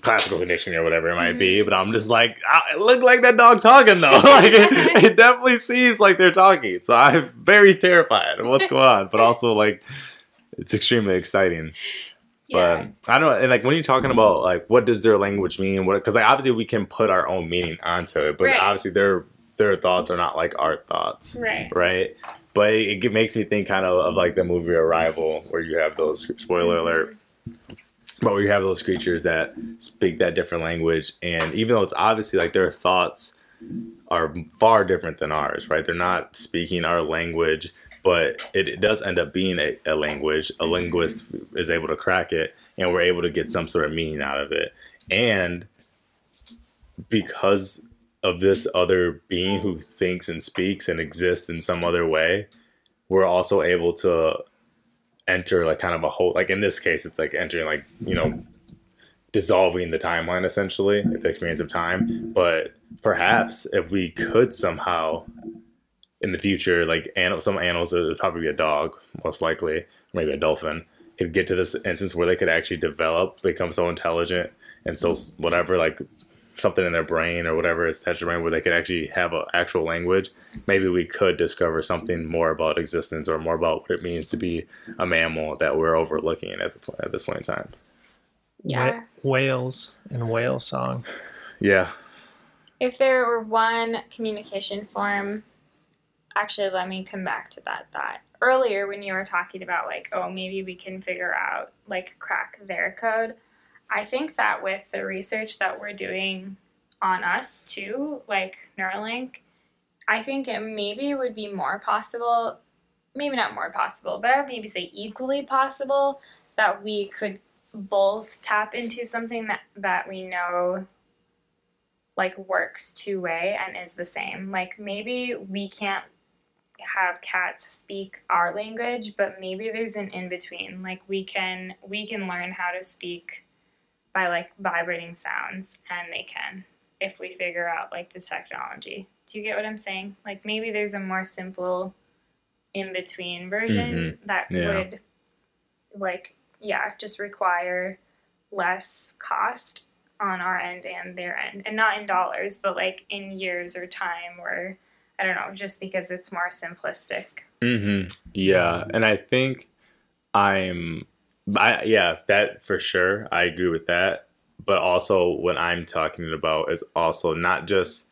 Classical conditioning or whatever it might be, Mm-hmm. but I'm just like, it looked like that dog talking though. like it, it definitely seems like they're talking. So I'm very terrified of what's going on, but also like it's extremely exciting. Yeah. But I don't know, and like when you're talking about like what does their language mean? What because like obviously we can put our own meaning onto it, but Right. obviously their their thoughts are not like our thoughts, right. right? But it, it makes me think kind of of like the movie Arrival, where you have those spoiler mm-hmm. alert, but where you have those creatures that speak that different language, and even though it's obviously like their thoughts are far different than ours, right? They're not speaking our language, but it, it does end up being a, a language. A linguist is able to crack it, and we're able to get some sort of meaning out of it. And because of this other being who thinks and speaks and exists in some other way, we're also able to enter like kind of a whole like in this case it's like entering like you know dissolving the timeline essentially the experience of time but perhaps if we could somehow in the future like animal, some animals it would probably be a dog most likely maybe a dolphin could get to this instance where they could actually develop become so intelligent and so whatever like something in their brain or whatever is attached to their brain where they could actually have an actual language, maybe we could discover something more about existence or more about what it means to be a mammal that we're overlooking at the, at this point in time. Yeah. Wh- whales and whale song. Yeah. If there were one communication form, actually, let me come back to that thought. Earlier, when you were talking about, like, oh, maybe we can figure out, like, crack their code, I think that with the research that we're doing on us too, like Neuralink, I think it maybe would be more possible, maybe not more possible, but I would maybe say equally possible that we could both tap into something that, that we know like works two way and is the same. Like maybe we can't have cats speak our language, but maybe there's an in between. Like we can we can learn how to speak by like vibrating sounds and they can if we figure out like the technology. Do you get what I'm saying? Like maybe there's a more simple in between version mm-hmm. that Yeah. would like yeah, just require less cost on our end and their end. And not in dollars, but like in years or time or I don't know, just because it's more simplistic. hmm Yeah, and I think I'm, I yeah, that for sure. I agree with that. But also, what I'm talking about is also not just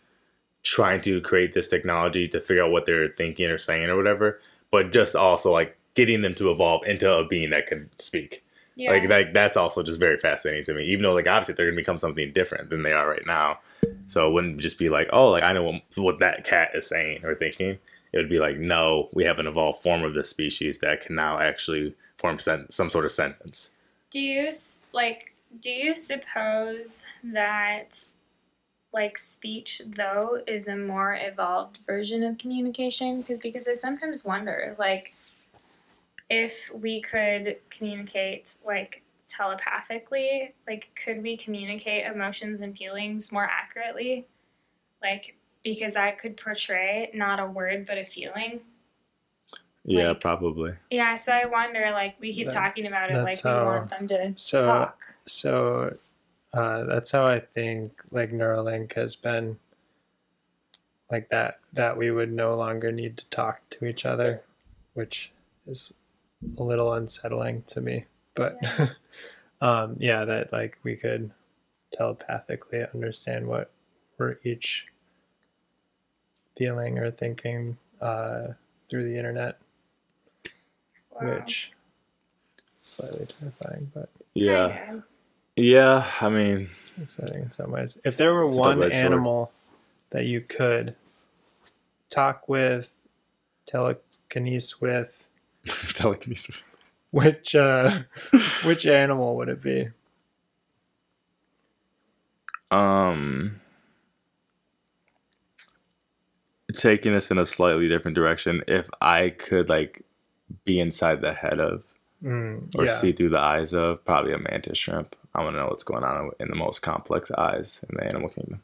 trying to create this technology to figure out what they're thinking or saying or whatever, but just also like getting them to evolve into a being that can speak. Yeah. Like like that's also just very fascinating to me. Even though like obviously they're gonna become something different than they are right now. So it wouldn't just be like, oh, like I know what, what that cat is saying or thinking. It would be like, no, we have an evolved form of this species that can now actually form sen- some sort of sentence. Do you s- like? Do you suppose that like speech though is a more evolved version of communication? Because because I sometimes wonder like if we could communicate like telepathically, like could we communicate emotions and feelings more accurately? Like because I could portray not a word but a feeling. Yeah, Like- probably. Yeah, so I wonder like we keep That- talking about it like that's we want them to so- talk. So uh, that's how I think like Neuralink has been like that that we would no longer need to talk to each other, which is a little unsettling to me. But um, yeah, that like we could telepathically understand what we're each feeling or thinking uh, through the internet, Wow. which is slightly terrifying, but Yeah. Yeah, I mean, exciting in some ways. If there were one double-edged sword. animal that you could talk with, telekinesis with, telekinesis. which uh, which animal would it be? Um, taking us in a slightly different direction. If I could like be inside the head of Mm, or yeah, see through the eyes of, probably a mantis shrimp. I want to know what's going on in the most complex eyes in the animal kingdom.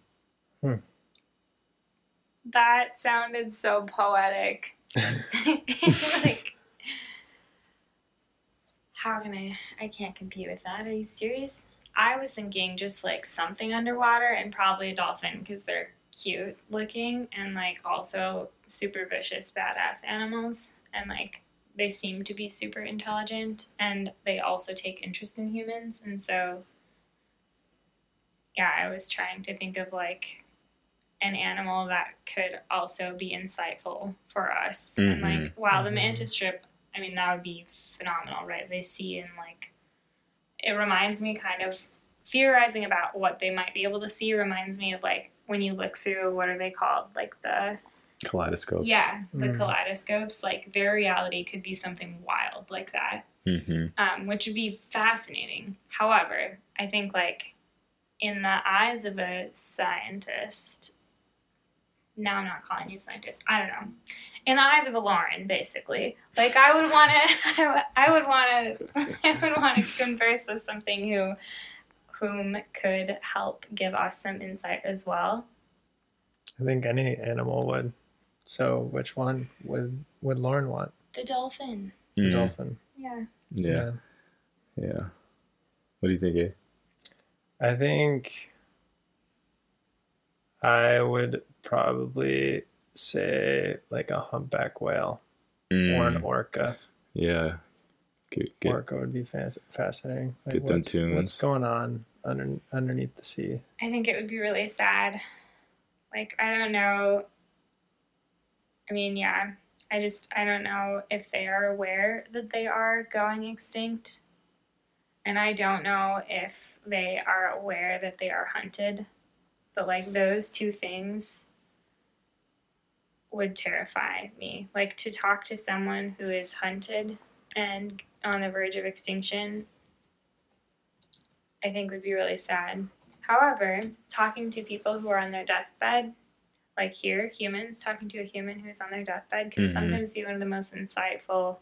That sounded so poetic. like, how can I? I can't compete with that. Are you serious? I was thinking just like something underwater and probably a dolphin because they're cute looking and like also super vicious, badass animals. And like they seem to be super intelligent and they also take interest in humans. And so, yeah, I was trying to think of like an animal that could also be insightful for us. And like, Mhm. wow, the Mhm. mantis shrimp, I mean, that would be phenomenal, right? They see and like, it reminds me kind of theorizing about what they might be able to see reminds me of like when you look through what are they called? Like the Kaleidoscope. yeah, the Mm. kaleidoscopes. Like their reality could be something wild like that hmm um, which would be fascinating. However, I think like in the eyes of a scientist, now I'm not calling you a scientist. I don't know. In the eyes of a Lauren, basically, like I would want to, I would want to, I would want to converse with something who, whom could help give us some insight as well. I think any animal would. So, which one would would Lauren want? The dolphin. The Mm. dolphin. Yeah. Yeah. yeah. What do you think, Abe? I think I would probably say like a humpback whale or an Mm, orca. yeah. Get, get, Orca would be fas- fascinating. Like Get them what's, tunes. What's going on under, underneath the sea? I think it would be really sad. Like, I don't know. I mean, yeah, I just, I don't know if they are aware that they are going extinct. And I don't know if they are aware that they are hunted. But, like, those two things would terrify me. Like, to talk to someone who is hunted and on the verge of extinction, I think would be really sad. However, talking to people who are on their deathbed, like here, humans, talking to a human who's on their deathbed can Mhm. sometimes be one of the most insightful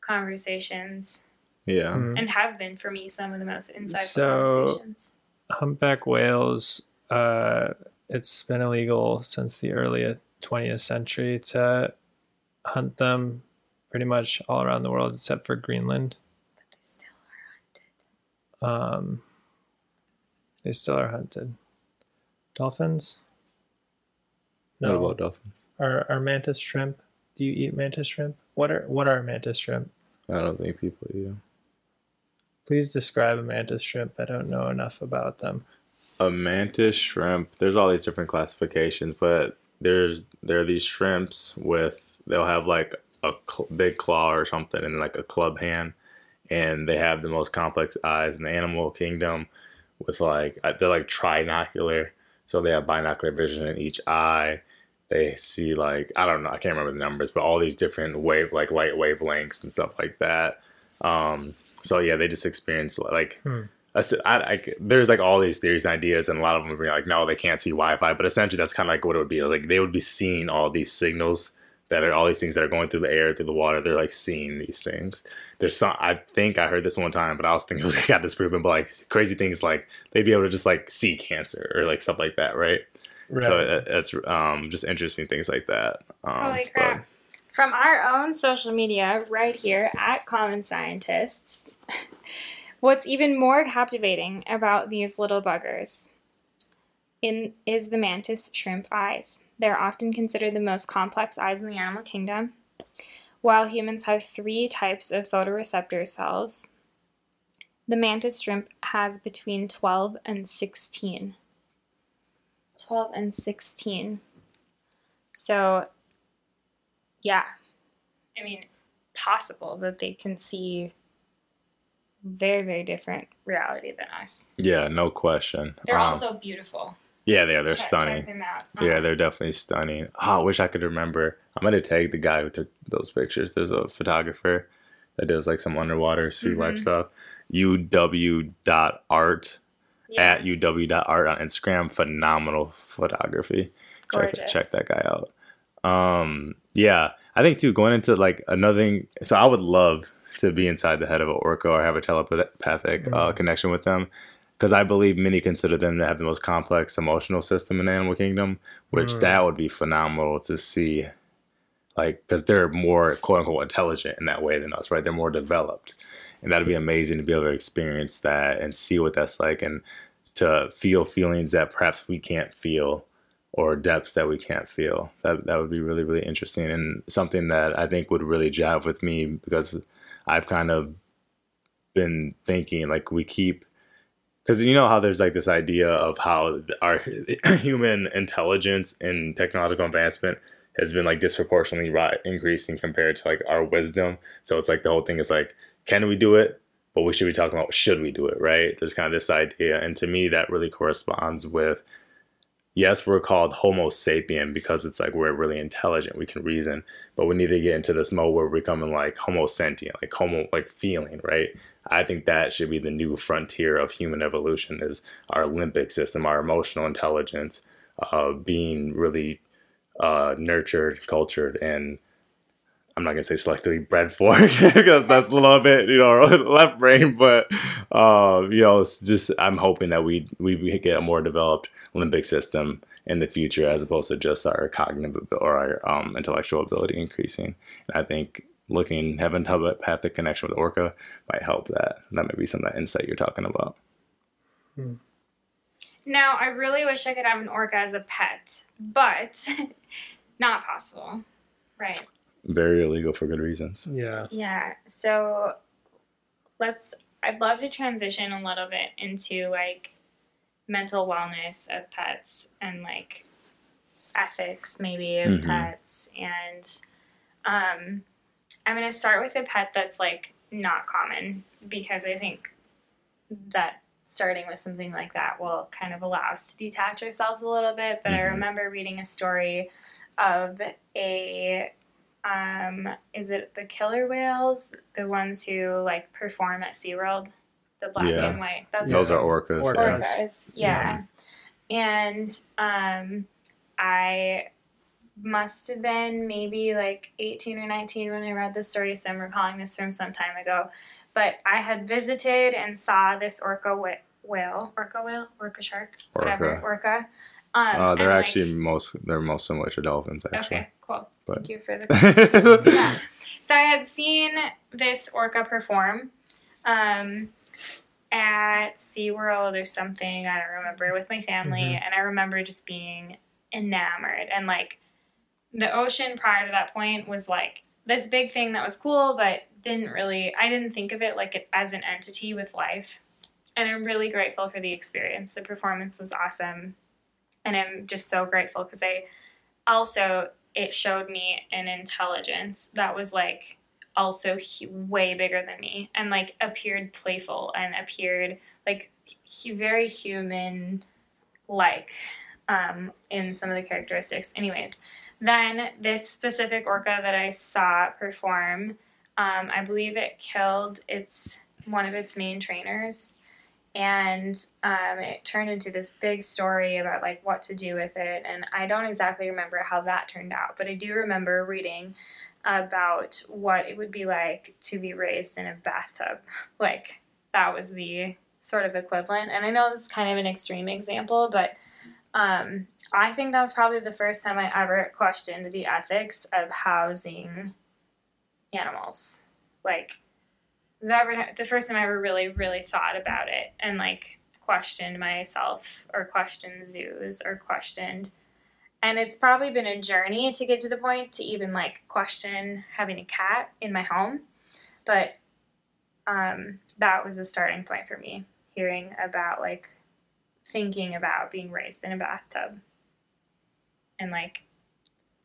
conversations yeah. Mm. and have been for me some of the most insightful So- conversations. Humpback whales, uh, it's been illegal since the early 20th century to hunt them pretty much all around the world except for Greenland. But they still are hunted. Um, they still are hunted. Dolphins? What No. about dolphins? Are, are mantis shrimp? Do you eat mantis shrimp? What are what are mantis shrimp? I don't think people eat them. Please describe a mantis shrimp. I don't know enough about them. A mantis shrimp. There's all these different classifications, but there's there are these shrimps with they'll have like a cl- big claw or something and like a club hand, and they have the most complex eyes in the animal kingdom. With like uh, they're like trinocular, so they have binocular vision in each eye. They see like I don't know, I can't remember the numbers, but all these different wave like light wavelengths and stuff like that. Um, so yeah, they just experience like Hmm. I I, I, there's like all these theories and ideas, and a lot of them would be like, no, they can't see Wi-Fi. But essentially, that's kind of like what it would be. Like they would be seeing all these signals that are all these things that are going through the air, through the water. They're like seeing these things. There's some. I think I heard this one time, but I was thinking it was got disproven. But like crazy things, like they'd be able to just like see cancer or like stuff like that, right? So it, it's um just interesting things like that. Um, Holy but- crap. From our own social media, right here at Common Scientists, what's even more captivating about these little buggers in, is the mantis shrimp eyes. They're often considered the most complex eyes in the animal kingdom. While humans have three types of photoreceptor cells, the mantis shrimp has between 12 and 16. 12 and 16. So, yeah. I mean, possible that they can see very, very different reality than us. yeah, no question. They're Um, also beautiful. yeah, they are. They're Check- stunning. Check out. Yeah, they're definitely stunning. Oh, I wish I could remember. I'm gonna tag the guy who took those pictures. There's a photographer that does like some underwater sea life Mhm. stuff. uw.art yeah, at uw.art on Instagram. Phenomenal photography. Check that, Gorgeous. check that guy out. Um, yeah, I think too. Going into like another thing. So I would love to be inside the head of an orca or have a telepathic uh, Mhm. connection with them. Because I believe many consider them to have the most complex emotional system in the animal kingdom, which Mm. that would be phenomenal to see. Like, because they're more quote unquote intelligent in that way than us, right? They're more developed. And that'd be amazing to be able to experience that and see what that's like and to feel feelings that perhaps we can't feel or depths that we can't feel. That that would be really, really interesting and something that I think would really jive with me because I've kind of been thinking like we keep because you know how there's like this idea of how our human intelligence and technological advancement has been like disproportionately increasing compared to like our wisdom. So it's like the whole thing is like, can we do it? But we should be talking about should we do it, right? There's kind of this idea, and to me that really corresponds with yes, we're called Homo sapien because it's like we're really intelligent, we can reason, but we need to get into this mode where we're becoming like Homo sentient, like Homo, like feeling, right? I think that should be the new frontier of human evolution is our limbic system, our emotional intelligence, uh, being really uh, nurtured, cultured, and I'm not gonna say selectively bred for because that's a little bit you know left brain, but uh, you know it's just I'm hoping that we we we get a more developed limbic system in the future as opposed to just our cognitive or our um, intellectual ability increasing. And I think looking having telepathic connection with Orca might help that. That might be some of that insight you're talking about. Now, I really wish I could have an orca as a pet, but not possible. Right. Very illegal for good reasons. Yeah. Yeah. So let's I'd love to transition a little bit into like mental wellness of pets and like ethics maybe of Mhm. pets and um I'm going to start with a pet that's like not common because I think that starting with something like that will kind of allow us to detach ourselves a little bit but I Mhm. remember reading a story of a um is it the killer whales the ones who like perform at SeaWorld the black and white that's Those are orcas. Orcas. yes. orcas. Yeah. And um, I must have been maybe like 18 or 19 when I read this story, so I'm recalling this from some time ago. But I had visited and saw this orca wh- whale, orca whale, orca shark, whatever, Orca. orca. Um, Uh, they're and, like- actually most they're most similar to dolphins actually. okay, cool. But- Thank you for the yeah. So I had seen this orca perform um, at SeaWorld or something, I don't remember, with my family. Mhm. And I remember just being enamored. And like the ocean prior to that point was like this big thing that was cool, but didn't really, I didn't think of it like it, as an entity with life. And I'm really grateful for the experience. The performance was awesome. And I'm just so grateful because I also, it showed me an intelligence that was like also hu- way bigger than me and like appeared playful and appeared like hu- very human like um, in some of the characteristics. Anyways then this specific orca that i saw perform um, i believe it killed its one of its main trainers and um, it turned into this big story about like what to do with it. And i don't exactly remember how that turned out but i do remember reading about what it would be like to be raised in a bathtub. Like that was the sort of equivalent. And i know this is kind of an extreme example but um, i think that was probably the first time i ever questioned the ethics of housing animals. Like the, ever, the first time I ever really, really thought about it and like questioned myself or questioned zoos or questioned. And it's probably been a journey to get to the point to even like question having a cat in my home. But um, that was a starting point for me, hearing about like thinking about being raised in a bathtub and like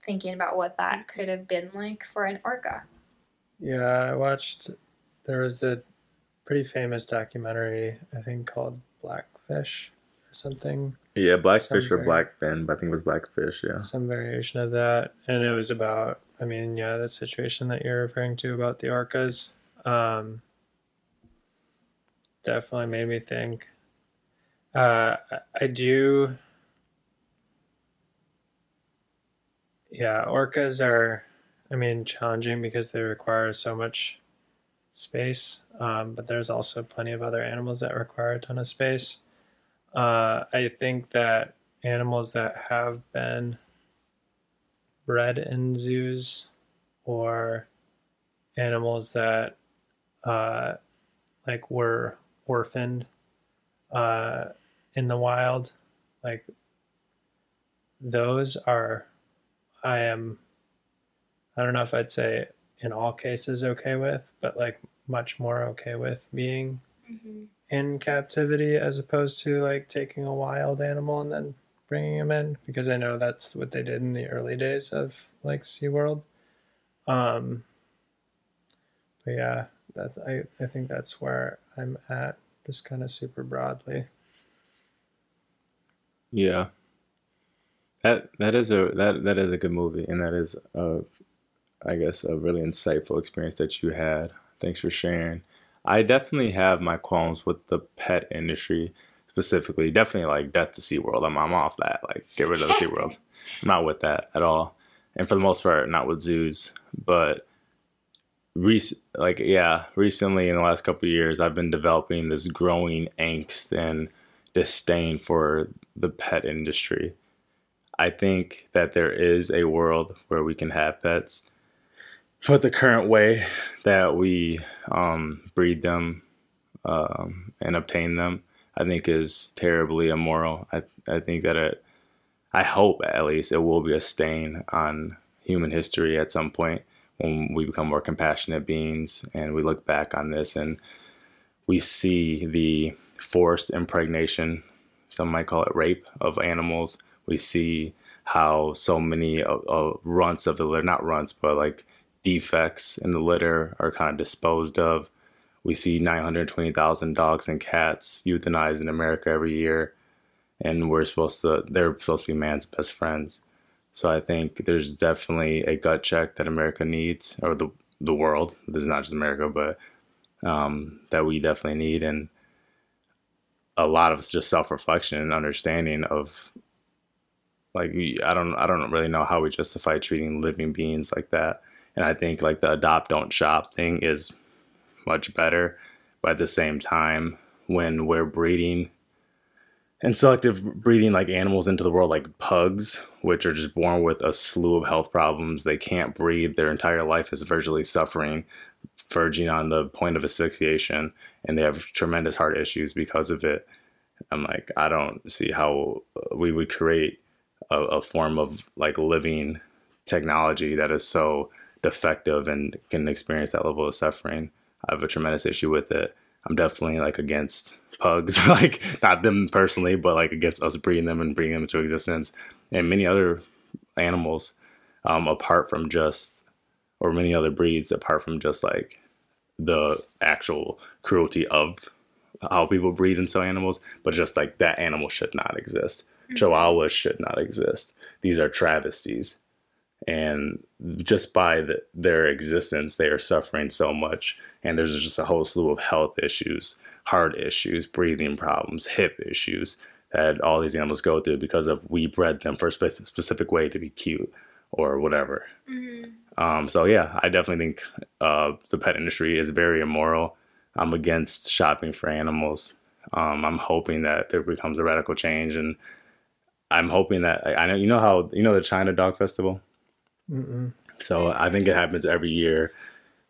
thinking about what that could have been like for an orca. Yeah, I watched. There was a pretty famous documentary, I think called Blackfish or something. Yeah, blackfish or Some blackfin, but I think it was blackfish. Yeah. Some variation of that, and it was about. I mean, yeah, the situation that you're referring to about the orcas. Um, definitely made me think. Uh, I do. Yeah, orcas are, I mean, challenging because they require so much space. Um, but there's also plenty of other animals that require a ton of space. Uh, I think that animals that have been bred in zoos or animals that uh, like were orphaned uh, in the wild, like those are, I am, I don't know if I'd say in all cases okay with, but like much more okay with being Mm-hmm. in captivity as opposed to like taking a wild animal and then bringing him in because I know that's what they did in the early days of like SeaWorld. Um but yeah, that's I, I think that's where I'm at just kind of super broadly. Yeah. That that is a that that is a good movie, and that is a, I guess a really insightful experience that you had. Thanks for sharing. I definitely have my qualms with the pet industry specifically. Definitely like death to SeaWorld. I'm I'm off that. Like get rid of the SeaWorld. I'm not with that at all. And for the most part, not with zoos. But rec- like yeah, recently in the last couple of years, I've been developing this growing angst and disdain for the pet industry. I think that there is a world where we can have pets, but the current way that we um, breed them um, and obtain them, I think is terribly immoral. I I think that it I hope at least it will be a stain on human history at some point when we become more compassionate beings and we look back on this and we see the forced impregnation, some might call it rape of animals. We see how so many uh, uh, runts of the litter, not runts, but like defects in the litter are kind of disposed of. We see 920,000 dogs and cats euthanized in America every year and we're supposed to they're supposed to be man's best friends. So I think there's definitely a gut check that America needs, or the the world. This is not just America, but um, that we definitely need, and a lot of just self reflection and understanding of like I don't I don't really know how we justify treating living beings like that. And I think like the adopt don't shop thing is much better, but at the same time, when we're breeding and selective breeding like animals into the world like pugs which are just born with a slew of health problems they can't breathe their entire life is virtually suffering verging on the point of asphyxiation and they have tremendous heart issues because of it. I'm like i don't see how we would create a, a form of like living technology that is so defective and can experience that level of suffering i have a tremendous issue with it i'm definitely like against pugs, like not them personally, but like against us breeding them and bringing them into existence, and many other animals, um, apart from just, or many other breeds apart from just like the actual cruelty of how people breed and sell animals, but just like that animal should not exist. Mm-hmm. Chihuahuas should not exist. These are travesties. And just by the, their existence, they are suffering so much. And there's just a whole slew of health issues heart issues, breathing problems, hip issues that all these animals go through because of we bred them for a spe- specific way to be cute or whatever. Mm-hmm. Um, so yeah, I definitely think uh, the pet industry is very immoral. I'm against shopping for animals. Um, I'm hoping that there becomes a radical change, and I'm hoping that I know you know how you know the China Dog Festival. Mm-mm. So I think it happens every year,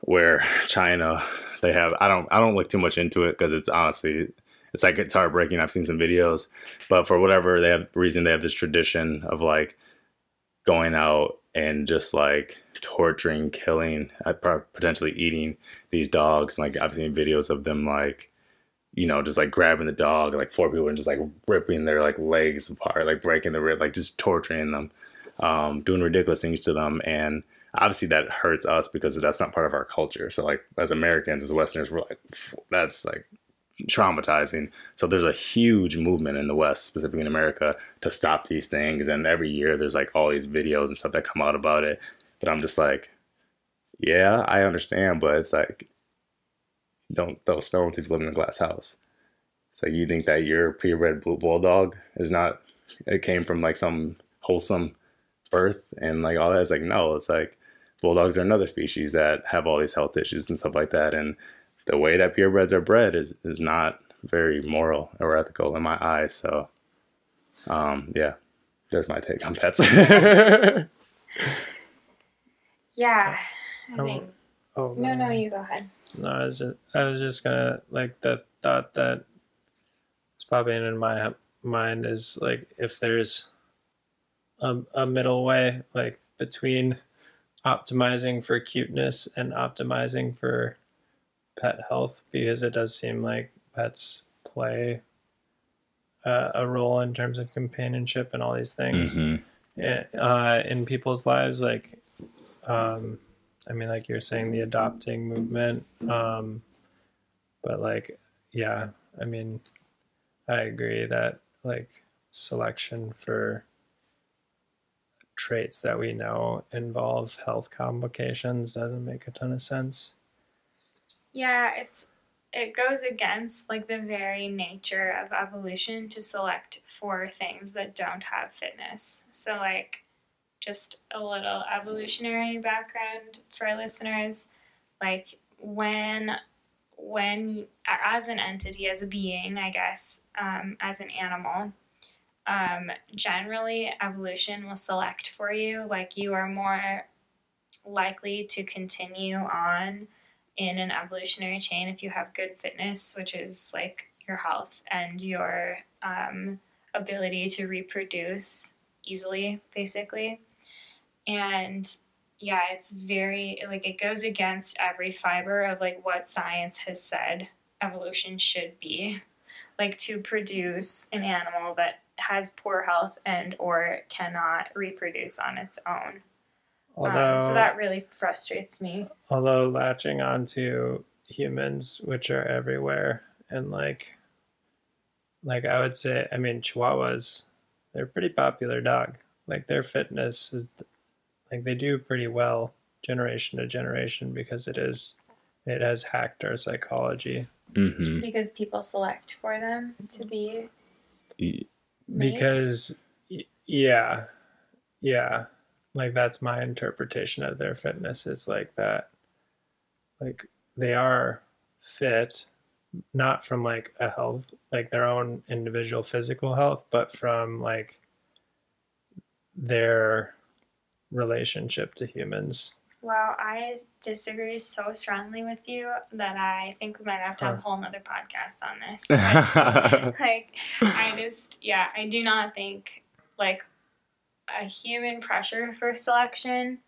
where China they have. I don't I don't look too much into it because it's honestly it's like it's heartbreaking. I've seen some videos, but for whatever they have reason, they have this tradition of like going out and just like torturing, killing, uh, potentially eating these dogs. Like I've seen videos of them like you know, just like grabbing the dog, like four people and just like ripping their like legs apart, like breaking the rib, like just torturing them, um, doing ridiculous things to them. And obviously that hurts us because that's not part of our culture. So like as Americans, as Westerners, we're like, that's like traumatizing. So there's a huge movement in the West, specifically in America, to stop these things. And every year there's like all these videos and stuff that come out about it. But I'm just like, yeah, I understand, but it's like, don't throw stones if you live in a glass house. It's like you think that your purebred blue bulldog is not, it came from like some wholesome birth and like all that. It's like, no, it's like bulldogs are another species that have all these health issues and stuff like that. And the way that purebreds are bred is is not very moral or ethical in my eyes. So, um, yeah, there's my take on pets. yeah, I oh, think. Oh, no, no, you go ahead. No, I was just, I was just gonna like the thought that is popping in my mind is like if there's a, a middle way, like between optimizing for cuteness and optimizing for pet health because it does seem like pets play uh, a role in terms of companionship and all these things mm-hmm. Eh, uh, in people's lives like um, i mean like you're saying the adopting movement um, but like yeah i mean i agree that like selection for traits that we know involve health complications doesn't make a ton of sense. Yeah, it's it goes against like the very nature of evolution to select for things that don't have fitness. So like just a little evolutionary background for listeners, like when when as an entity as a being, I guess, um, as an animal, um, generally evolution will select for you. Like you are more likely to continue on in an evolutionary chain if you have good fitness, which is like your health and your um, ability to reproduce easily, basically. And yeah, it's very like it goes against every fiber of like what science has said evolution should be. Like to produce an animal that has poor health and or cannot reproduce on its own. Although, um, so that really frustrates me. although latching onto humans, which are everywhere, and like, like I would say, I mean, Chihuahuas, they're a pretty popular dog. Like their fitness is, like they do pretty well generation to generation because it is, it has hacked our psychology. hmm Because people select for them to be made. because yeah yeah. Like that's my interpretation of their fitness is like that. Like they are fit not from like a health like their own individual physical health but from like their relationship to humans Well, I disagree so strongly with you that I think we might have to have a whole nother podcast on this. But, uh, like, I just, yeah, I do not think like a human pressure for selection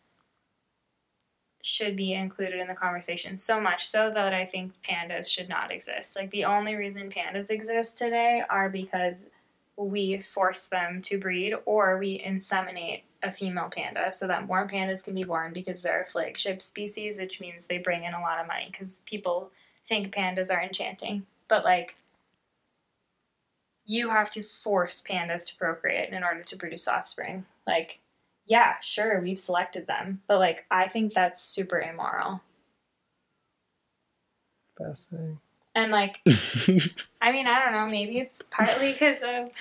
should be included in the conversation. So much so that I think pandas should not exist. Like, the only reason pandas exist today are because we force them to breed or we inseminate a female panda so that more pandas can be born because they're a flagship species, which means they bring in a lot of money because people think pandas are enchanting. But like, you have to force pandas to procreate in order to produce offspring. Like, yeah, sure, we've selected them, but like, I think that's super immoral. fascinating And like, I mean, I don't know, maybe it's partly because of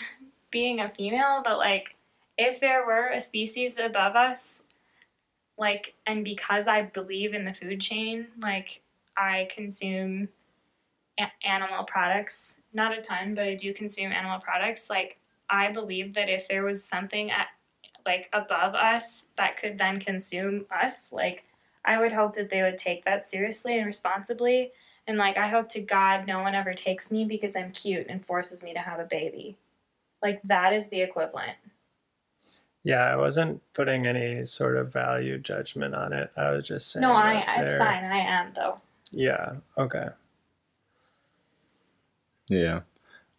being a female, but like, if there were a species above us, like, and because I believe in the food chain, like, I consume a- animal products, not a ton, but I do consume animal products. Like, I believe that if there was something at, like, above us that could then consume us, like, I would hope that they would take that seriously and responsibly. And like, I hope to God no one ever takes me because I'm cute and forces me to have a baby. Like, that is the equivalent. Yeah i wasn't putting any sort of value judgment on it i was just saying No, I, that it's fine. I am, though. yeah okay Yeah.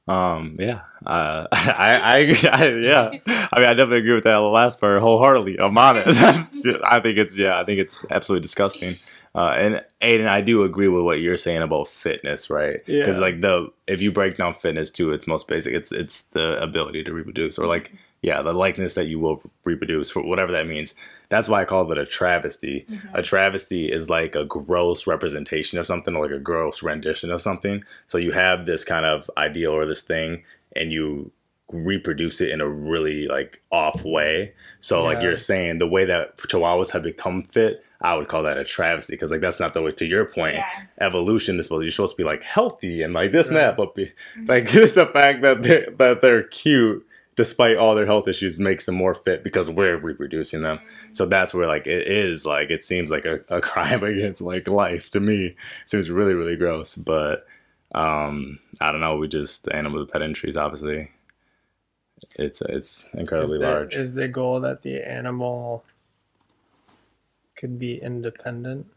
Um, yeah. Uh, I, I, agree. I, yeah. I mean, I definitely agree with that last part wholeheartedly. I'm on it. I think it's, yeah, I think it's absolutely disgusting. Uh, and Aiden, I do agree with what you're saying about fitness, right? Because Yeah. like the if you break down fitness to its most basic, it's it's the ability to reproduce, or like yeah, the likeness that you will reproduce for whatever that means. That's why I call it a travesty. A mm-hmm. travesty is like a gross representation of something, or like a gross rendition of something. So you have this kind of ideal or this thing, and you reproduce it in a really like off way. So like you're saying, the way that chihuahuas have become fit, I would call that a travesty because like that's not the way. To your point, Yeah. evolution is supposed you're supposed to be like healthy and like this and that, mm-hmm. but be, mm-hmm. like the fact that they that they're cute despite all their health issues makes them more fit because we're reproducing them. So that's where like it is like it seems like a, a crime against like life to me. It seems really really gross, but um I don't know. We just the animal pet industry is obviously it's it's incredibly is the, large. is the goal that the animal could be independent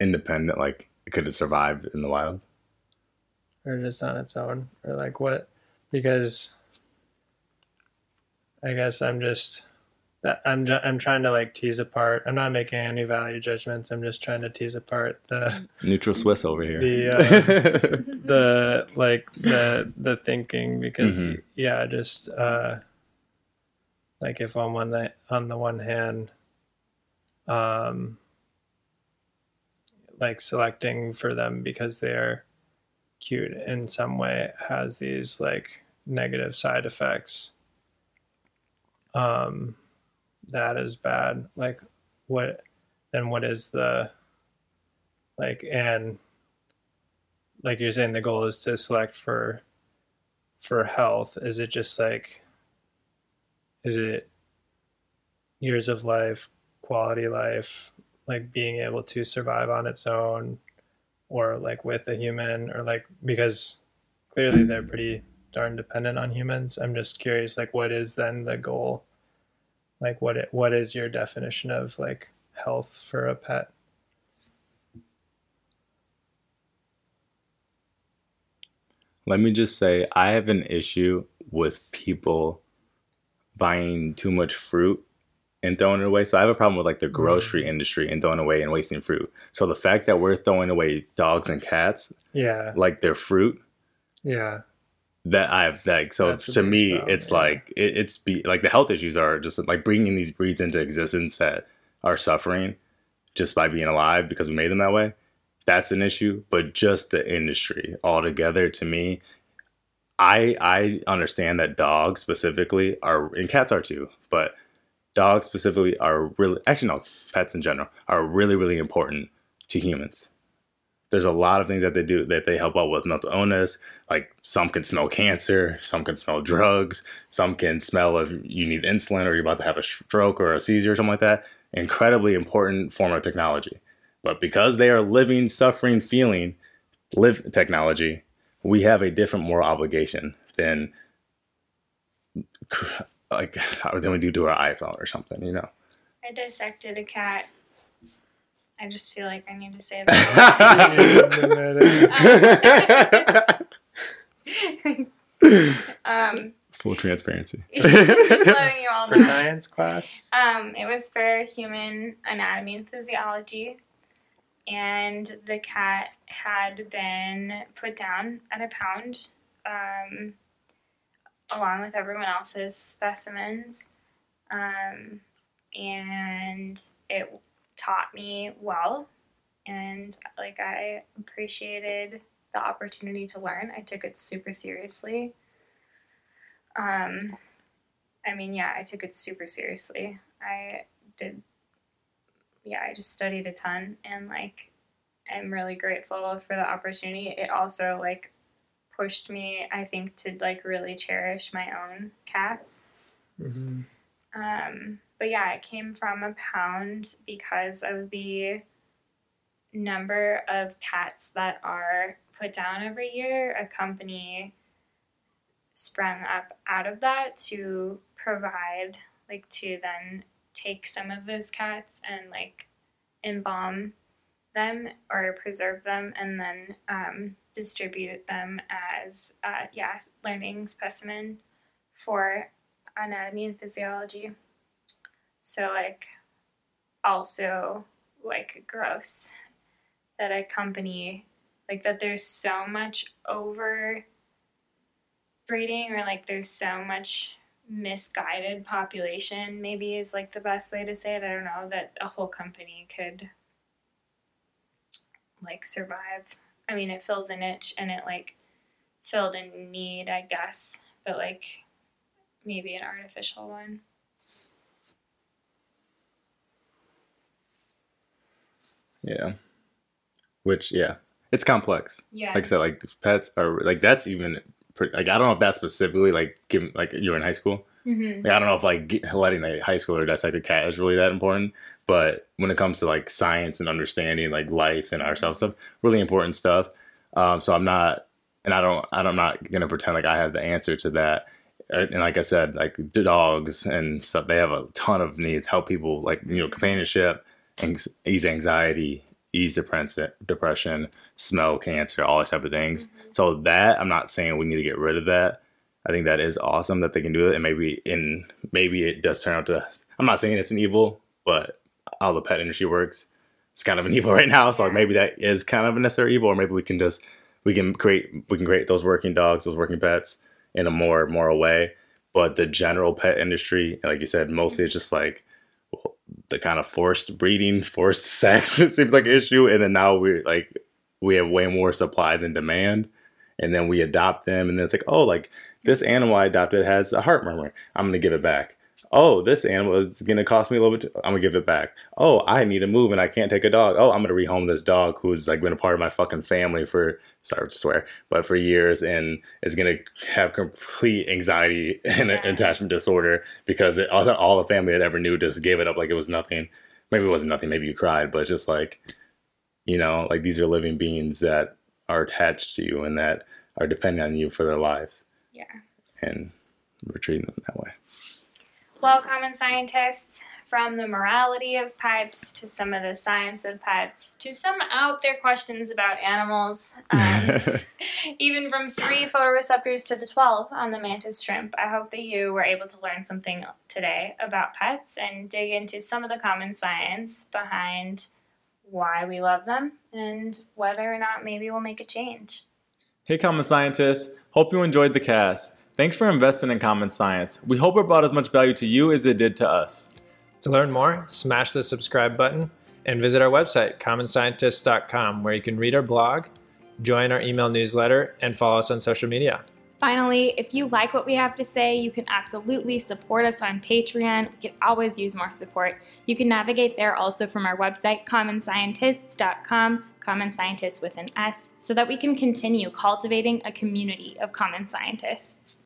Independent, like could it survive in the wild? or just on its own or like what because i guess i'm just i'm i'm trying to like tease apart i'm not making any value judgments i'm just trying to tease apart the Neutral Swiss over here. The, uh, the like the the thinking because Mhm. yeah just uh like if on one the, on the one hand um like selecting for them because they're cute in some way has these like negative side effects um that is bad. Like what then what is the like and like you're saying the goal is to select for for health. Is it just like is it years of life quality life like being able to survive on its own or like with a human or like because clearly they're pretty darn dependent on humans. I'm just curious like what is then the goal? Like what it, what is your definition of like health for a pet? Let me just say, I have an issue with people buying too much fruit and throwing it away. So I have a problem with like the grocery Mm. industry and throwing away and wasting fruit. So the fact that we're throwing away dogs and cats Yeah. like their fruit, Yeah. That I've like so That's to me problem, it's yeah. like it, it's be like the health issues are just like bringing these breeds into existence that are suffering just by being alive because we made them that way. That's an issue, but just the industry altogether to me I I understand that dogs specifically are and cats are too, but dogs specifically are really actually no, pets in general are really really important to humans. There's a lot of things that they do that they help out with mental illness. Like some can smell cancer, some can smell drugs, some can smell if you need insulin or you're about to have a stroke or a seizure or something like that. Incredibly important form of technology. But because they are living, suffering, feeling, live technology, we have a different moral obligation than like than we do to our iPhone or something, you know. I dissected a cat. I just feel like I need to say that. um, Full transparency. just letting you all For science class? Um, it was for human anatomy and physiology, and the cat had been put down at a pound, um, along with everyone else's specimens, um, and it taught me well, and like I appreciated the opportunity to learn. I took it super seriously. Um, I mean, yeah, I took it super seriously. I did, yeah, I just studied a ton and like I'm really grateful for the opportunity. It also like pushed me, I think, to like really cherish my own cats. Mm-hmm. Um, but yeah, it came from a pound because of the number of cats that are put down every year. A company sprung up out of that to provide, like, to then take some of those cats and, like, embalm them or preserve them and then um, distribute them as, uh, yeah, learning specimen for anatomy and physiology. So like also like gross that a company like that there's so much over breeding or like there's so much misguided population maybe is like the best way to say it. I don't know that a whole company could like survive. I mean it fills a niche and it like filled a need, I guess, but like maybe an artificial one. Yeah. Which yeah, it's complex. Yeah. Like I said, like pets are like that's even pre- like I don't know if that's specifically like given like you're in high school. hmm Like, I don't know if like get, letting a high schooler dissect a cat is really that important. But when it comes to like science and understanding like life and ourselves stuff, really important stuff. Um, so I'm not, and I don't, I'm not gonna pretend like I have the answer to that. And like I said, like dogs and stuff, they have a ton of needs. Help people like you know companionship, ease anxiety, ease depression, depression, smell cancer, all those type of things. Mm-hmm. So that I'm not saying we need to get rid of that. I think that is awesome that they can do it, and maybe in maybe it does turn out to. I'm not saying it's an evil, but how the pet industry works, it's kind of an evil right now. So like maybe that is kind of a necessary evil, or maybe we can just we can create we can create those working dogs, those working pets in a more moral way. But the general pet industry, like you said, mostly mm-hmm. it's just like the kind of forced breeding, forced sex. It seems like an issue, and then now we like we have way more supply than demand, and then we adopt them, and then it's like oh like this animal I adopted has a heart murmur. I'm gonna give it back. Oh, this animal is gonna cost me a little bit. I'm gonna give it back. Oh, I need to move and I can't take a dog. Oh, I'm gonna rehome this dog who's like been a part of my fucking family for sorry to swear, but for years and is gonna have complete anxiety and Yeah. attachment disorder because it, all, the, all the family that ever knew just gave it up like it was nothing. Maybe it wasn't nothing. Maybe you cried, but just like you know, like these are living beings that are attached to you and that are dependent on you for their lives. Yeah. And we're treating them that way. Well, common scientists, from the morality of pets to some of the science of pets to some out there questions about animals, um, even from three photoreceptors to the 12 on the mantis shrimp. I hope that you were able to learn something today about pets and dig into some of the common science behind why we love them and whether or not maybe we'll make a change. Hey, common scientists. Hope you enjoyed the cast. Thanks for investing in common science. We hope it brought as much value to you as it did to us. To learn more, smash the subscribe button and visit our website, commonscientists.com, where you can read our blog, join our email newsletter, and follow us on social media. Finally, if you like what we have to say, you can absolutely support us on Patreon. We could always use more support. You can navigate there also from our website, commonscientists.com, common scientists with an S, so that we can continue cultivating a community of common scientists.